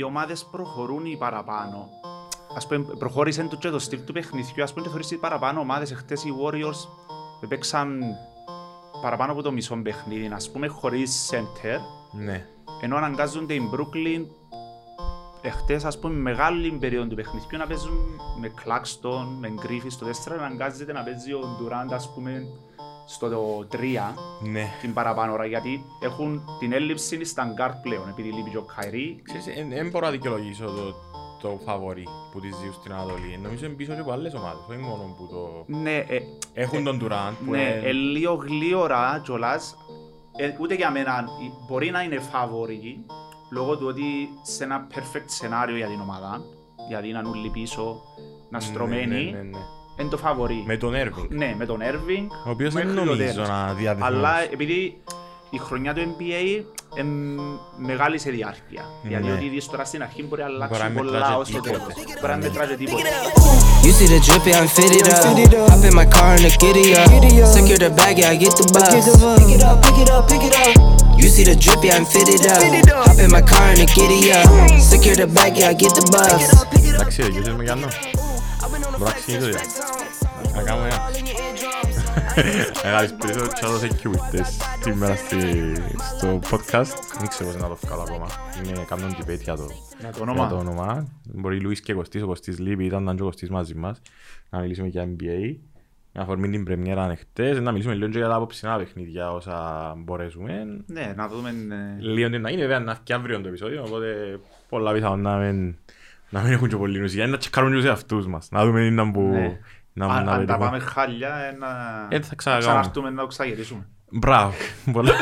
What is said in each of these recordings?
οι ομάδες προχωρούν οι παραπάνω. Ας πούμε, προχώρησε το και το στυλ του παιχνιδιού. Ας πούμε, και θεωρείς οι παραπάνω ομάδες. Εχθές οι Warriors έπαιξαν παραπάνω από το μισό παιχνίδι. Ας πούμε, χωρίς center. Ναι. Ενώ αναγκάζονται οι Brooklyn εχθές, ας πούμε, μεγάλη περίοδο του παιχνιδιού να παίζουν με Claxton, με Griffith στο 4. Αναγκάζεται να παίζει ο Durant, ας πούμε, στο 3 Ναι. την παραπάνω ώρα γιατί έχουν την έλλειψη στα guard πλέον επειδή λείπει και ο Καϊρή Ξέρεις, δεν μπορώ να δικαιολογήσω το, το φαβορί που τη ζουν στην Ανατολή. Νομίζω είναι πίσω και από άλλες ομάδες, όχι μόνο που το... Ναι, ε, Έχουν τον Durant που ναι, είναι... ε, λίγο γλύωρα κιόλας ε, ούτε για μένα ε, μπορεί να είναι φαβορή λόγω του ότι σε ένα perfect σενάριο για την ομάδα γιατί να νουλli πίσω, να στρωμένοι Ναι, ναι, ναι, ναι. Είναι το φαβορή Με τον Irving, ναι, με τον Irving ο οποίος δεν μέχρι το νομίζω τέλος. να διαδεθνώσει. Αλλά επειδή η χρονιά του NBA είναι μεγάλη σε διάρκεια. Γιατί Ναι. ό,τι είδες τώρα στην αρχή μπορεί να Μπορεί αλλάξει να πολλά μετράζει ως το τίποτε. τέλος. Μπορεί να μετράζει τίποτε. You see the drippy, I'm fitted up. Hop in my car and the giddy up. Secure the bag, yeah, I get the bus. Pick it up, pick it up, pick it up. You see the drippy, I'm fitted up. Hop in my car and the giddy up. Secure the bag, yeah, I get the bus. Εντάξει, ρε, γιώτες με κάνω. Μπορώ να ξυνήσω για. Να κάνω ένα. Μεγάλης πίσω, τσάδος εκκιούιτες σήμερα στη- στο podcast. Δεν ξέρω πώς να το βγάλω ακόμα. Είναι κάνουν debate για το Για το για όνομα. το όνομα. Μπορεί Λουίς και Κωστής, ο Κωστής λείπει, ήταν και ο Κωστής μαζί μας. Να μιλήσουμε για NBA. Με αφορμή την πρεμιέρα ανεχτές, να μιλήσουμε λίγο και για τα απόψινά παιχνίδια όσα μπορέσουμε. Ναι, να δούμε... ε, Λίγο τι να γίνει, βέβαια να έρθει αύριο το επεισόδιο, οπότε πολλά πιθανόν να μην, να μην έχουν και πολύ ουσία. Είναι να τσεκάρουν και σε αυτούς μας, να δούμε τι να που... ναι. να Αν να αν τα πετύχουμε. πάμε χάλια, ε, να Ε, θα ξανακάνουμε. ξαναρθούμε να το ξαγυρίσουμε. Μπράβο, πολλά,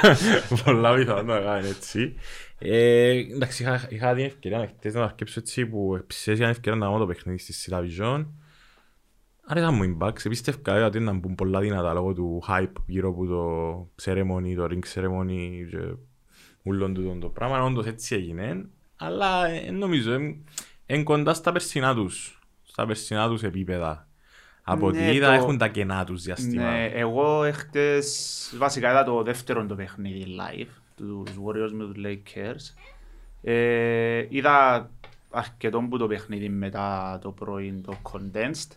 πολλά πιθανόν να κάνει έτσι. Ε, εντάξει, είχα, είχα την ευκαιρία να χτες να αρκέψω έτσι που ψες την ευκαιρία να δω το παιχνίδι στη Σιλά Vision. Άρεσαν μου οι Bucks, επίστευκα ότι να μπουν πολλά δυνατά λόγω του hype γύρω από το ceremony, το ring ceremony και ούλον του το πράγμα, όντως έτσι έγινε. Αλλά ε, νομίζω είναι κοντά στα περσινά τους, στα περσινά τους επίπεδα. Από ό,τι Ναι, είδα το- έχουν τα κενά τους διαστήματα. Ναι, εγώ εχθές βασικά είδα το δεύτερο το παιχνίδι live τους Warriors με τους Lakers. Ε, είδα αρκετό που το παιχνίδι μετά το πρωί το condensed.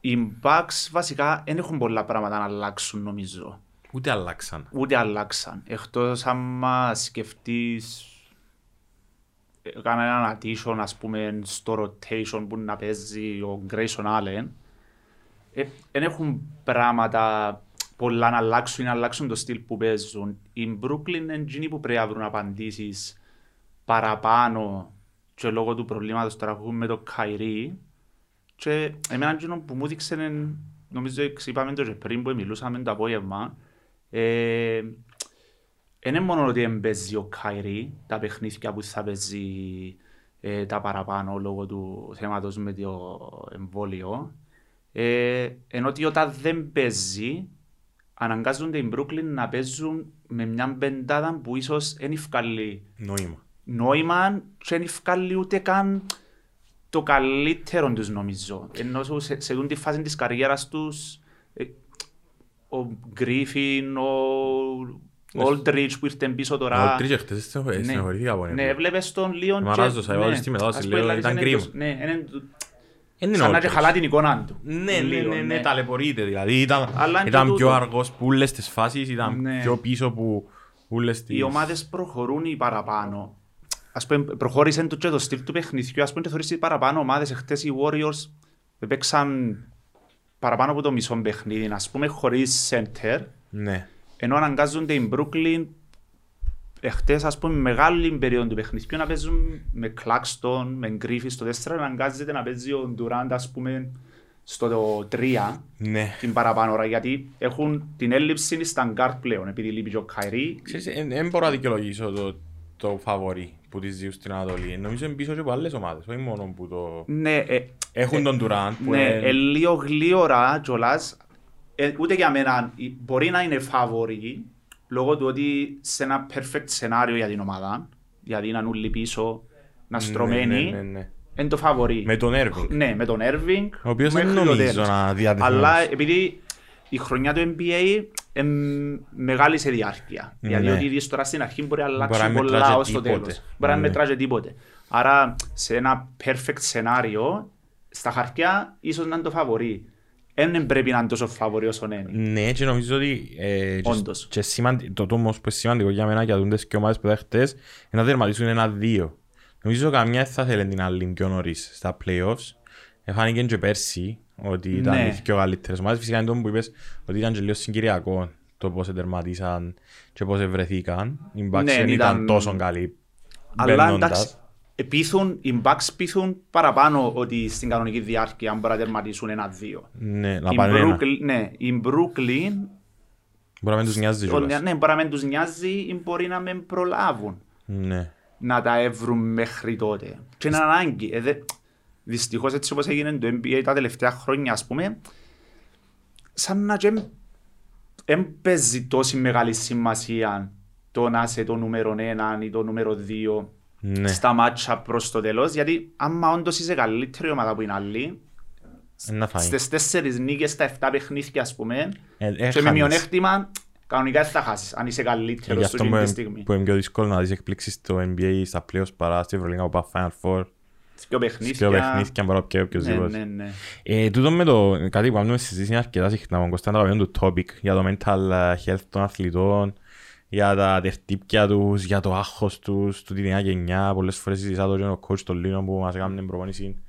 Οι Bucks βασικά δεν έχουν πολλά πράγματα να αλλάξουν νομίζω. Ούτε αλλάξαν. Ούτε αλλάξαν. Εκτός άμα σκεφτείς ε, κάνα έναν addition ας πούμε στο rotation που να παίζει ο Grayson Allen δεν έχουν πράγματα πολλά να αλλάξουν ή να αλλάξουν το στυλ που παίζουν. Οι Brooklyn είναι εκείνοι που πρέπει να βρουν απαντήσεις παραπάνω και λόγω του προβλήματος τώρα που έχουμε με το Kyrie και εμένα εκείνο που μου δείξε είναι, νομίζω είπαμε το και πριν που μιλούσαμε το απόγευμα ε, είναι μόνο ότι δεν παίζει ο Kyrie τα παιχνίδια που θα παίζει ε, τα παραπάνω λόγω του θέματος με το εμβόλιο ε, ενώ ότι όταν δεν παίζει αναγκάζονται οι Brooklyn να παίζουν με μια πεντάδα που ίσως δεν ευκάλλει Νόημα. νόημα και δεν ευκάλλει ούτε καν το καλύτερο τους νομίζω. Ενώ σου σε, σε δουν τη φάση της καριέρας τους ε, ο Γκρίφιν, ο Aldridge που ήρθε πίσω τώρα. Ο Τρίτζε χτες στενοχωρηθήκα από Ναι, είναι. έβλεπες τον λίγο Μ' αράζωσα, εγώ στη μετάδοση ας λέω, πούμε, ήταν είναι κρίμα. το- Ναι, είναι το- Είναι σαν να ο και Aldridge. χαλά την εικόνα του. Ναι, ναι, Λίγο, ναι, ναι, ταλαιπωρείται. Δηλαδή ήταν, Αλλά είναι ήταν και πιο τούτο. αργός που όλες τις φάσεις, ήταν Ναι. πιο πίσω που όλες τις... οι ομάδες προχωρούν οι παραπάνω. Ας πούμε, προχώρησε το και το στυλ του παιχνιδιού. Ας πούμε, και θεωρείς οι παραπάνω ομάδες. Εχθές οι Warriors παίξαν παραπάνω από το μισό παιχνίδι, ας πούμε, χωρίς center. Ναι. Ενώ αναγκάζονται οι Brooklyn εχθές, ας πούμε, μεγάλη περίοδο του παιχνιδιού να παίζουν με Claxton, με Griffith στο 4. Αναγκάζεται να παίζει ο Durant, ας πούμε, στο 3 Ναι. την παραπάνω ώρα, γιατί έχουν την έλλειψη στα guard πλέον, επειδή λείπει και ο Kyrie. Ξέρεις, δεν μπορώ να δικαιολογήσω το, το φαβορί που της ζουν στην Ανατολή. Νομίζω είναι πίσω και από άλλες ομάδες, όχι μόνο που το... Ναι, ε, Έχουν τον Durant που Ναι, είναι... ε, λίγο γλύωρα κιόλας, ε, ούτε για μένα ε, μπορεί να είναι φαβορή λόγω του ότι σε ένα perfect σενάριο για την ομάδα, γιατί να νουλli πίσω, να στρωμένοι, Ναι, ναι, ναι. είναι το φαβορή. Με τον Irving. Ναι, με τον Irving. Ο οποίος δεν μέχρι το νομίζω τέλος. να διαδεθνώσει. Αλλά επειδή η χρονιά του NBA εμ, μεγάλη σε διάρκεια. Ναι. Δηλαδή ότι δεις τώρα στην αρχή μπορεί να αλλάξει να μετρά πολλά και ως το τίποτε. τέλος. Μπορεί να Ναι. μετρά και τίποτε. Άρα σε ένα perfect σενάριο, στα χαρτιά ίσως να είναι το φαβορεί. Δεν πρέπει να είναι τόσο φαβορεί όσο είναι. Ναι, και νομίζω ότι ε, και, Όντως. και σημαντι... το, το όμως που είναι σημαντικό για μένα για τούντες και ομάδες που είδα χτες είναι να τερματίσουν ένα-δύο. Νομίζω καμιά θα θέλει την άλλη πιο νωρίς στα playoffs. Εφάνηκε και πέρσι ότι ήταν Ναι. οι πιο καλύτερες ομάδες. Φυσικά είναι το που είπες ότι ήταν και λίγο συγκυριακό το πώς τερματίσαν και πώς βρεθήκαν. Οι Bucks Ναι, δεν ήταν ήταν- τόσο καλοί Αλλά εντάξει, μπαίνοντας. πείθουν, οι Bucks πείθουν παραπάνω ότι στην κανονική διάρκεια μπορεί να τερματίσουν ένα-δύο. Ναι, να Η πάνε ένα. Brooklyn- Ναι, η Brooklyn Μπορεί να μην τους νοιάζει ο- κιόλας. ναι, μπορεί να μην τους νοιάζει ή μπορεί να μην προλάβουν Ναι. να τα έβρουν μέχρι τότε. Και είναι ανάγκη. Ε, δε- δυστυχώς έτσι όπως έγινε το NBA τα τελευταία χρόνια ας πούμε σαν να και δεν παίζει τόση μεγάλη σημασία το να είσαι το νούμερο ένα ή το νούμερο δύο Ναι. στα μάτσα προς το τέλος γιατί άμα όντως είσαι καλύτερη ομάδα που είναι άλλη Να φάει. στις τέσσερις νίκες στα 7 παιχνίδια ας πούμε Ε, ε, και με χάνεις. μειονέκτημα κανονικά δεν θα χάσεις αν είσαι Ε, Γι' καλύτερος αυτό στο που τη είναι- στιγμή. που είναι πιο δύσκολο να δεις εκπλήξεις στο NBA στα playoffs παρά στη Ευρωλίγα που πάει Final Four. Δυο Δύο παιχνίδια. παιχνίδια μπορεί να πιέει Ναι, οποιοςδήποτε. ναι, ναι. Ε, τούτο με το κάτι που κάνουμε συζήτηση αρκετά συχνά με τον Κώστα είναι το αγαπημένο του topic για το mental ε, health των αθλητών, για τα τερτύπια τους, για το άγχος τους, του τη νέα γενιά. Πολλές φορές συζητά το και ο coach των Λίνων που μας έκανε την προπόνηση.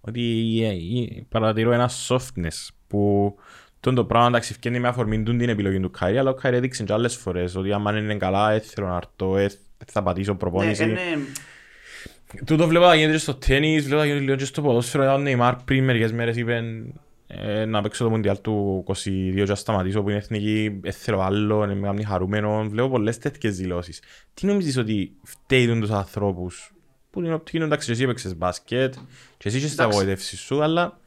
Ότι ε, ε, παρατηρώ ένα softness που τον το πράγμα εντάξει ευκένει με αφορμή του την επιλογή του Κάιρι αλλά ο Κάιρι έδειξε και άλλες φορές ότι άμα είναι καλά ε, θέλω να έρθω, ε, θα πατήσω Ναι, προπόνηση. είναι- Τούτο βλέπω να γίνεται και στο τέννις, βλέπω να γίνεται λίγο και στο ποδόσφαιρο. Ο Νεϊμάρ πριν μερικές μέρες είπε ε, να παίξω το Μουντιάλ του 22 και να σταματήσω που είναι εθνική, ε, θέλω άλλο, είναι με κάνει χαρούμενο. Βλέπω πολλές τέτοιες δηλώσεις. Τι νομίζεις ότι φταίει τους ανθρώπους; Που είναι οπτική, εντάξει και εσύ έπαιξες μπάσκετ και εσύ είχες τα Εντάξει. απογοητεύσεις σου, αλλά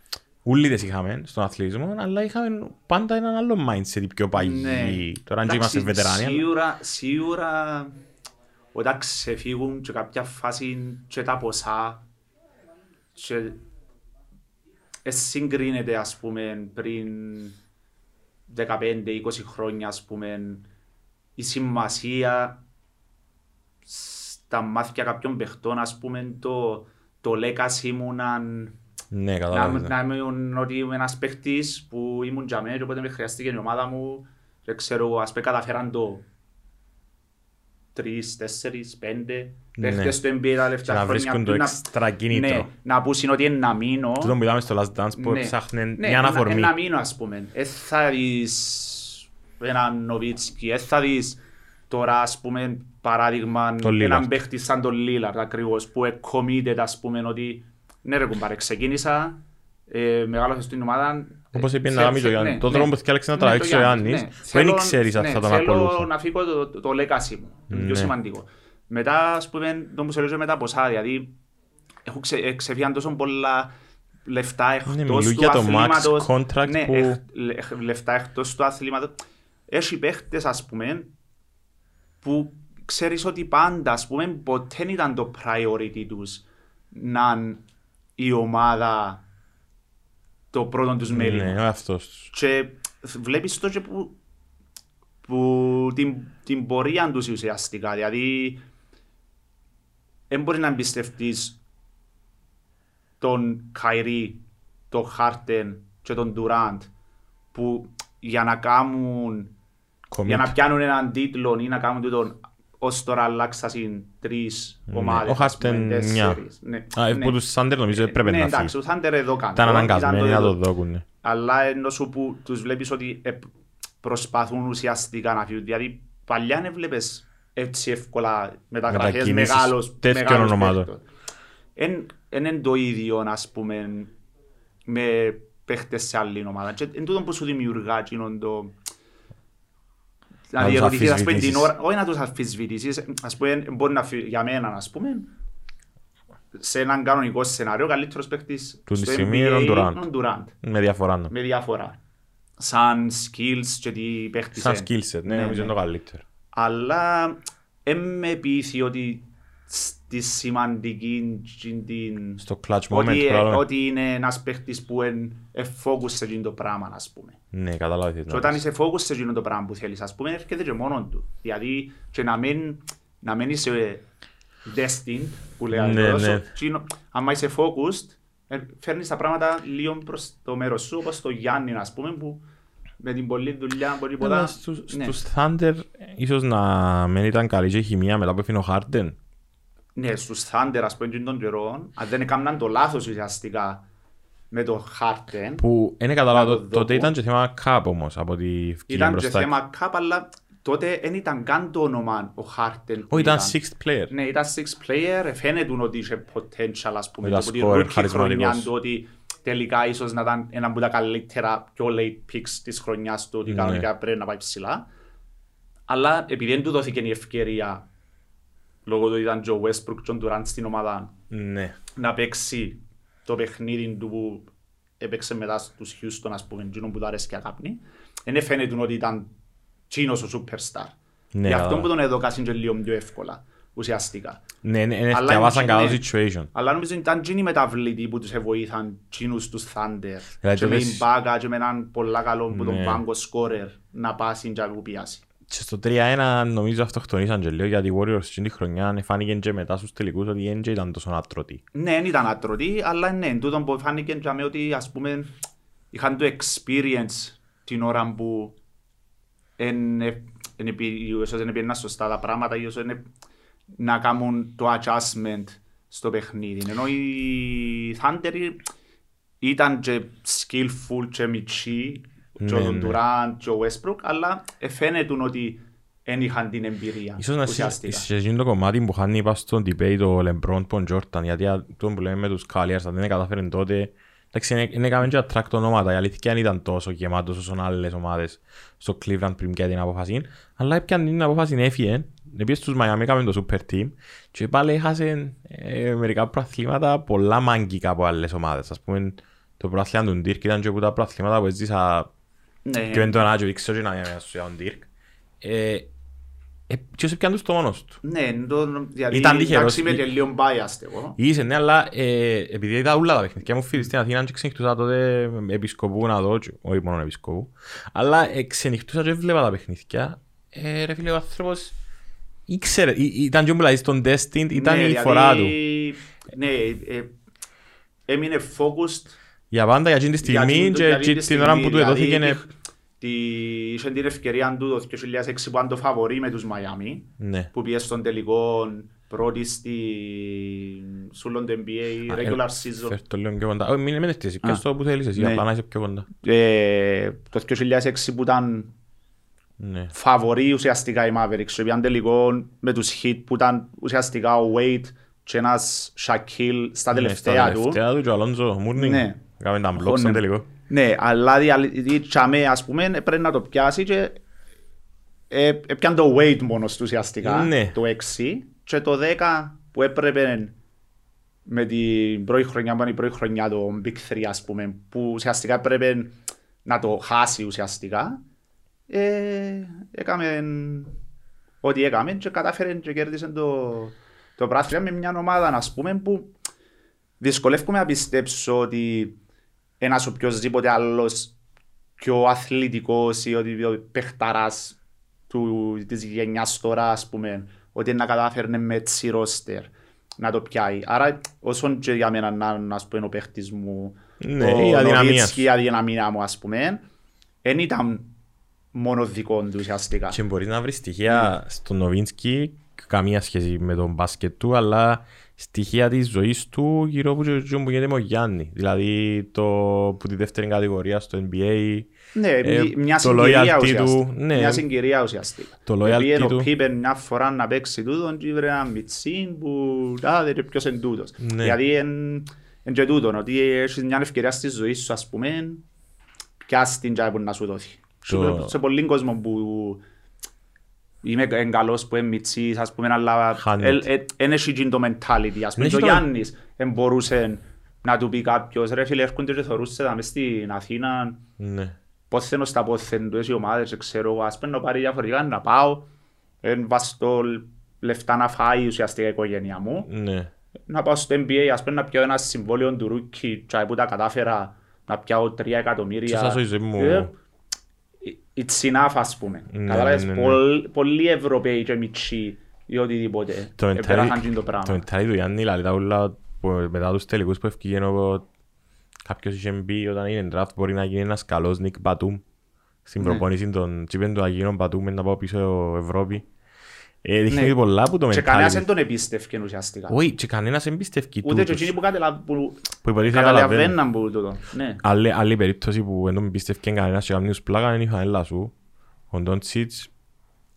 ούλοι τις είχαμε στον αθλητισμό, αλλά είχαμε πάντα έναν άλλο mindset πιο παγιή. Ναι. Τώρα αν και Εντάξει, είμαστε βετεράνοι, αλλά- Σίγουρα, σίγουρα όταν ξεφύγουν και κάποια φάση και τα ποσά και ε, συγκρίνεται ας πούμε πριν 15-20 χρόνια ας πούμε η σημασία στα μάτια κάποιων παιχτών ας πούμε το, το legacy μου να, ναι, να, κατάλαβες. να ήμουν ότι είμαι ένας παίχτης που ήμουν για μένα και οπότε με χρειαστήκε η ομάδα μου και ξέρω εγώ, ας πούμε καταφέραν το τρεις, τέσσερις, πέντε Ναι. παίχτες στο NBA τα Και τελευταία να χρόνια βρίσκουν το που να- εξτρα κίνητρο. ναι, να πούσουν ότι είναι να μείνω Τούτο που είδαμε στο Last Dance που ναι. ψάχνε Ναι, μια αναφορμή. Ένα, ένα μήνο ας πούμε. Ε, θα δεις έναν Νοβίτσκι, ε, θα δεις τώρα ας πούμε παράδειγμα Τον Lillard. έναν παίχτη σαν τον Λίλαρντ ακριβώς που ε, committed ας πούμε ότι ναι ρε κουμπάρε ξεκίνησα ε, μεγάλωσα στην ομάδα Όπως είπε θε- να κάνει και ο θε- Γιάννη. ναι, Το ναι. τρόπο που θέλεξε να Ναι, τραβήξει το ο Γιάννης, Γιάννης, ναι. που δεν Θέλω- ξέρεις αν ναι, θα τον Θέλω ακολούθω. να φύγω το, το, το legacy μου, το πιο Ναι. σημαντικό. Μετά ας πούμε το που σε λέω και με τα ποσά, δηλαδή έχουν ξε, ε, ξεφύγαν τόσο πολλά λεφτά εκτός Ναι, μιλούν του για το max αθλήματος. contract ναι, που- εκ- λε- λεφτά εκτός του αθλήματος. Έχει παίχτες ας πούμε που ξέρεις ότι πάντα ας πούμε ποτέ δεν ήταν το priority τους να είναι η ομάδα το πρώτο τους μέλημα. Ναι, ο αυτός τους. Και βλέπεις το και που, που την, την πορεία τους ουσιαστικά. Δηλαδή, δεν μπορεί να εμπιστευτείς τον Καϊρή, τον Χάρτεν και τον Ντουράντ που για να κάνουν για να Commit. πιάνουν έναν τίτλο ή να κάνουν τούτον ως τώρα αλλάξασαν τρεις ομάδες. Ο ας Χάρτεν πούμε, μια. τέσσερις. Ναι, Α, ναι. που τους Σάντερ νομίζω έπρεπε ναι, να εντάξει, φύγει. ο Θάντερ εδώ κάνει. Ήταν αναγκασμένοι να το δω. δώκουν. ναι. Αλλά ενώ σου που τους βλέπεις ότι ε, προσπαθούν ουσιαστικά να φύγουν. Δηλαδή παλιά δεν βλέπεις έτσι εύκολα μεταγραφές Μετακινήσεις μεγάλος, τέτοιων μεγάλος ονομάτων. παίχτων. Εν, εν είναι το ίδιο ας πούμε με παίχτες σε άλλη ομάδα. Και εν τούτο που σου δημιουργά εκείνον το... Να Να τους διερωτηθείς ας πούμε την αμφισβητήσεις. ώρα, όχι να τους αμφισβητήσεις, ας πούμε μπορεί να φυ- για μένα ας πούμε σε έναν κανονικό σενάριο, ο καλύτερος παίχτης Του τη στο στιγμή NBA είναι ο είναι Durant. ο Durant Με διαφορά. ναι. με διαφορά. Σαν skills και τι παίχτης Σαν είναι. skill set, ναι, Ναι, νομίζω ναι. είναι το καλύτερο. Αλλά δεν με πείθει ότι στη σημαντική τζιν την... Στο clutch moment Ότι, ε, πράγμα. ότι είναι ένας παίχτης που είναι focus σε εκείνο το πράγμα, ας πούμε. Ναι, κατάλαβα τι Και θες να όταν πεις. είσαι focus σε εκείνο το πράγμα που θέλεις, ας πούμε, έρχεται και μόνον του. Δηλαδή, και να μην, να μην είσαι destined, που λέει Ναι, αλλιώς, ναι. εκείνο- άμα είσαι focused, ε, φέρνεις τα πράγματα λίγο προς το μέρος σου, όπως το Γιάννη, ας πούμε, που με την πολλή δουλειά μπορεί Αλλά πολλά... στους, Ναι. στους Thunder ίσως να μην ήταν καλή και η χημεία μετά που έφυγε ο Harden. Ναι, στους Thunder, ας πούμε, εκείνων των καιρών, αν δεν έκαναν το λάθος ουσιαστικά με το Harden, Που δεν καταλάβα, Να το το- δω τότε που. ήταν και θέμα cap όμως από τη βγήκε ήταν και μπροστά. θέμα cup, αλλά τότε δεν ήταν καν το όνομα ο Harden. που Όχι, ήταν sixth player. Ναι, ήταν six player, φαίνεται ότι είχε potential, ας πούμε, Ήταν από τη scorer, rookie χαρισματικός. χρονιά του, ότι τελικά ίσως να ήταν ένα από τα καλύτερα πιο late picks της χρονιάς του, ότι Ναι. κανονικά πρέπει να πάει ψηλά. Αλλά επειδή δεν του δόθηκε η ευκαιρία, λόγω του ότι ήταν και ο Westbrook και ο Durant στην ομάδα, Ναι. να παίξει το παιχνίδι του που έπαιξε μετά στους Houston, ας πούμε, εκείνο που του αρέσει και αγάπνη, δεν φαίνεται ότι ήταν τσίνος ο superstar. Ναι, Γι' αυτό κατάλαβα. που τον έδωκασαν και λίγο πιο εύκολα, ουσιαστικά. Ναι, ναι, ναι, Αλλά διαβάσαν είναι- καλό ναι. situation. Αλλά νομίζω ήταν τσίνοι μεταβλητοί που τους βοήθαν τσίνους τους Thunder Δηλαδή, και με τότε- την μπάκα και με έναν πολλά καλό που τον Ναι. πάγκο σκόρερ να πάσει και να πιάσει. Και στο 3-1 νομίζω αυτοκτονήσαν και λίγο γιατί οι Warriors στην τη χρονιά φάνηκε και μετά στους τελικούς ότι δεν ήταν τόσο άτρωτοι. Ναι, δεν ήταν άτρωτοι, αλλά ναι, τούτο που φάνηκε για μένα ότι ας πούμε είχαν το experience την ώρα που εν, ε, εν, επί- ίσως δεν πήγαιναν σωστά τα πράγματα, ίσως είναι να κάνουν το adjustment στο παιχνίδι. Ενώ οι Thunder ήταν και skillful και μητσί, και ο Ναι, ναι. Durant και ο Westbrook, αλλά ε, φαίνεται ότι δεν είχαν την εμπειρία Ίσως να ουσιαστικά. σε εκείνο το κομμάτι που χάνει είπα στον debate ο LeBron τον Jordan γιατί αυτό που λέμε με τους Cavaliers αν δεν κατάφεραν τότε εντάξει είναι- είναι έκαμε και attract ονόματα η αλήθεια δεν ήταν τόσο γεμάτος όσο άλλες ομάδες στο Cleveland πριν πια την απόφαση αλλά έπιαν την απόφαση έφυγε επίσης στους Miami έκαμε το super team και πάλι έχασε ε, μερικά προαθλήματα πολλά μάγκικα από άλλες ομάδες ας πούμε το προαθλήμα του Dirk ήταν και από τα προαθλήματα που έζησα Ναι, και με τον Άτζο ξέρω και να είμαι σου για τον Dirk ε, ε, και ose πιάνε τους το μόνος του Ναι, το, δηλαδή, Ήταν τυχερός. εντάξει είμαι και λίγο biased εγώ. Είσαι, ναι, αλλά ε, επειδή είδα όλα τα παιχνίδια μου φίλοι στην Αθήνα και ξενυχτούσα τότε επισκοπού να δω, και- όχι μόνο επισκοπού, αλλά ε, ξενυχτούσα και βλέπα τα παιχνίδια. Ε, ρε φίλε, ο άνθρωπος ήξερε, ή- ήταν και ο δηλαδή στον destined, ήταν Ναι, η δηλαδή, φορά του. Ναι, ε, έμεινε focused Για πάντα για εκείνη τη για στιγμή την- και για και την την ώρα που του στιγμή, εδόθηκε δηλαδή, είναι... τη- Είχε την ευκαιρία του το 2006 που ήταν το φαβορί με τους Μαϊάμι Ναι. που πιέσε στον τελικό πρώτη στη σούλον του NBA Α, regular ε, season. Φέρ' το λίγο πιο κοντά. Όχι, μην μην εσύ, πιες Α. το που θέλεις εσύ, Ναι. απλά να είσαι πιο κοντά. Ε, Το 2006 που ήταν Ναι. φαβορεί ουσιαστικά οι Mavericks. Και πήγαν τελικό με τους Heat που ήταν ουσιαστικά ο Wade και ένας Shaquille στα Ναι, τελευταία του. τελευταία του και ο Αλόντζο Μούρνινγκ. Ναι. Κάμε τα μπλοκ Ναι. στον τελικό. Ναι, αλλά δηλαδή τσάμε ας πούμε πρέπει να το πιάσει και ε, έπιαν το weight μόνος του ουσιαστικά, Ναι. το 6 και το 10 που έπρεπε με την πρώτη χρονιά που ήταν η πρώτη χρονιά το Big 3 ας πούμε που ουσιαστικά έπρεπε να το χάσει ουσιαστικά ε, έκαμε ό,τι έκαμε και κατάφερε και κέρδισε το, το πράθυμα με μια ομάδα ας πούμε που δυσκολεύομαι να πιστέψω ότι ένας οποιοσδήποτε άλλος πιο αθλητικός ή ότι ο παιχταράς του, της γενιάς τώρα ας πούμε ότι να κατάφερνε με έτσι ρόστερ να το πιάει. Άρα όσον και για μένα να είναι ας πούμε ο παίχτης μου Ναι, ο η αδυναμία Νοβίτσκι, σου. η αδυναμία μου ας πούμε δεν ήταν μόνο δικό του ουσιαστικά. Και μπορείς να βρεις στοιχεία στον Νοβίνσκι, καμία σχέση με τον μπάσκετ του, αλλά στοιχεία της ζωής του γύρω από το που γίνεται με ο Γιάννη. Δηλαδή το, που τη δεύτερη κατηγορία στο NBA, Ναι, Ε, μια το συγκυρία loyalty ουσιαστικά. του, ναι. Μια συγκυρία ουσιαστικά. Το loyalty Πήγαινε του. ο Πίπεν μια φορά να παίξει τούτον και βρε ένα μιτσίν που τάδε και ποιος είναι τούτος. Ναι. Γιατί είναι και τούτον, ότι έχεις μια ευκαιρία στη ζωή σου ας πούμε, πιάσεις την τζάι που να σου δώσει. Το- Σε πολλοί κόσμο που είμαι εν καλός που είναι μιτσής, ας πούμε, αλλά Χάνεται. δεν έχει γίνει το mentality. Ας πούμε, έχει και ο το- Γιάννης εν μπορούσε να του πει κάποιος, ρε φίλε, έρχονται και θωρούσες τα μες στην Αθήνα, ναι. πόθεν στα πόθεν του, οι ομάδες, ξέρω εγώ, ας παίρνω πάρει διαφορετικά να πάω, εν βάζω το λεφτά να φάει ουσιαστικά η οικογένεια μου. Ναι. Να πάω στο NBA, ας πούμε να πιάω ένα συμβόλαιο του ρούκι και που τα κατάφερα να πιάω 3 εκατομμύρια. Και σας η ζωή μου. Ε, It's enough ας πούμε. Ναι, Κατάλαβες, ναι, ναι. πολλ- πολλοί Ευρωπαίοι και μητσοί ή οτιδήποτε Το επέρασαν και το mentality- το πράγμα. mentality του Γιάννη δηλαδή τα ούλα που μετά τους τελικούς που ευκήγε ο κάποιος είχε μπει όταν είναι draft μπορεί να γίνει ένας καλός Νικ Μπατούμ στην Ναι. προπόνηση των τσίπεν του Αγίνων Μπατούμ να πάω πίσω Ευρώπη. Ε, δείχνει Ναι. πολλά που το Και κανένας δεν mentality. τον εμπίστευκε ουσιαστικά. Όχι, και κανένας εμπιστεύει Ούτε και τούτους εκείνοι που κατελα- που που υποτίθεται καταλαβαίνουν. καταλαβαίναν που τούτο. Ναι. Άλλη, άλλη περίπτωση που δεν τον πιστεύει κανένας και κάνεις τους πλάκα είναι η φανέλα σου. Ο Ντόντσιτς,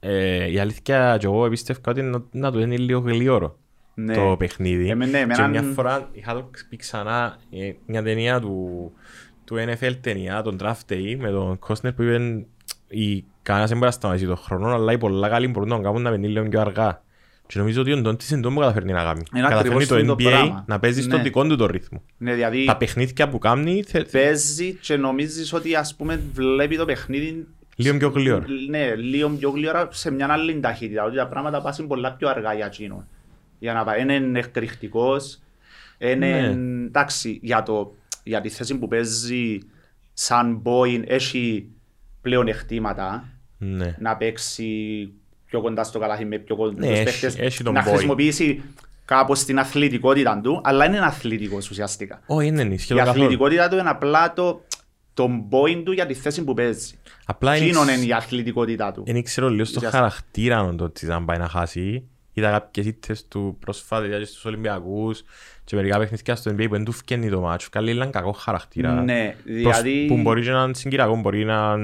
ε, η αλήθεια και εγώ πίστευα ότι να, να του είναι λίγο γλυόρο Ναι. το παιχνίδι. Εμέ- ναι, και εμέναν- μια φορά είχα το πει ξανά ε, μια ταινία του, του NFL ταινία, τον Draft Day, με τον Κόσνερ που είπε η, κανένας δεν μπορεί να σταματήσει τον χρόνο, αλλά οι πολλά καλοί μπορούν να τον κάνουν να πενεί λίγο πιο αργά. Και νομίζω ότι ο Ντόντσιτς δεν το καταφέρνει να κάνει. Είναι Καταφέρνει ακριβώς το τούτο NBA πράγμα. να παίζει στον Ναι. δικό του το ρυθμό. Ναι, δηλαδή Τα παιχνίδια που κάνει θε- παίζει και νομίζεις ότι ας πούμε βλέπει το παιχνίδι λίγο πιο γλυόρο. Ναι, λίγο πιο γλυόρα σε μια άλλη ταχύτητα. Ότι τα πράγματα πάσουν πολλά πιο αργά για εκείνον. Για να πάει. Είναι εκρηκτικός. Είναι, Ναι. εντάξει, για, το, για τη θέση που παίζει σαν boy έχει πλέον εκτήματα Ναι. να παίξει πιο κοντά στο καλάθι με πιο κοντά Ναι, τους έχει- παίχτες, έχει τον να boy. χρησιμοποιήσει κάπως την αθλητικότητα του, αλλά είναι αθλητικός ουσιαστικά. Όχι, είναι ισχύει Η καθόλου. αθλητικότητα του είναι απλά το, τον point του για τη θέση που παίζει. Απλά είναι- Εκείνον είναι η αθλητικότητα του. Δεν ξέρω λίγο στο Ουσιαστικά. χαρακτήρα το ότι αν πάει να χάσει. Είδα κάποιες ήττες του πρόσφατα δηλαδή στους Ολυμπιακούς και μερικά παιχνίδια στο NBA που δεν του φκένει το μάτσο. Καλή έναν κακό χαρακτήρα. Ναι, Προς- δηλαδή Που μπορεί και να είναι συγκυριακό, μπορεί να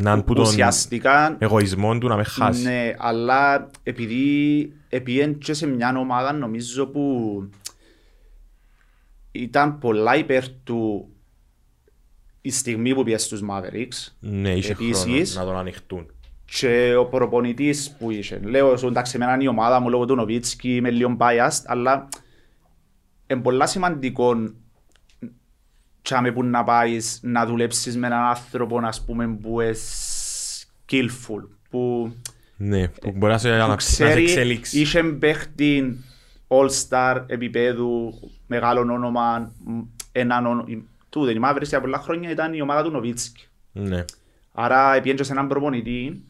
να είναι που τον ουσιαστικά εγωισμό του να με χάσει. ναι, αλλά επειδή επίεν και σε μια ομάδα νομίζω που ήταν πολλά υπέρ του η στιγμή που πιέσει στους Mavericks Ναι, είχε χρόνο Επίσης- να τον ανοιχτούν. και ο προπονητής που είχε. Λέω σου εντάξει εμένα είναι η ομάδα μου λόγω του Νοβίτσκι είμαι λίγο biased αλλά είναι πολλά σημαντικό τσάμε που να πάεις να δουλέψεις με έναν άνθρωπο ας πούμε που είναι skillful που, Ναι, που μπορεί να σε, που να, να σε ξέρει εξελίξει. είχε παίχτη all-star επίπεδου μεγάλο όνομα μ, έναν όνομα του δεν η Mavericks για πολλά χρόνια ήταν η ομάδα του Νοβίτσκι Ναι. Άρα επιέντσε σε έναν προπονητή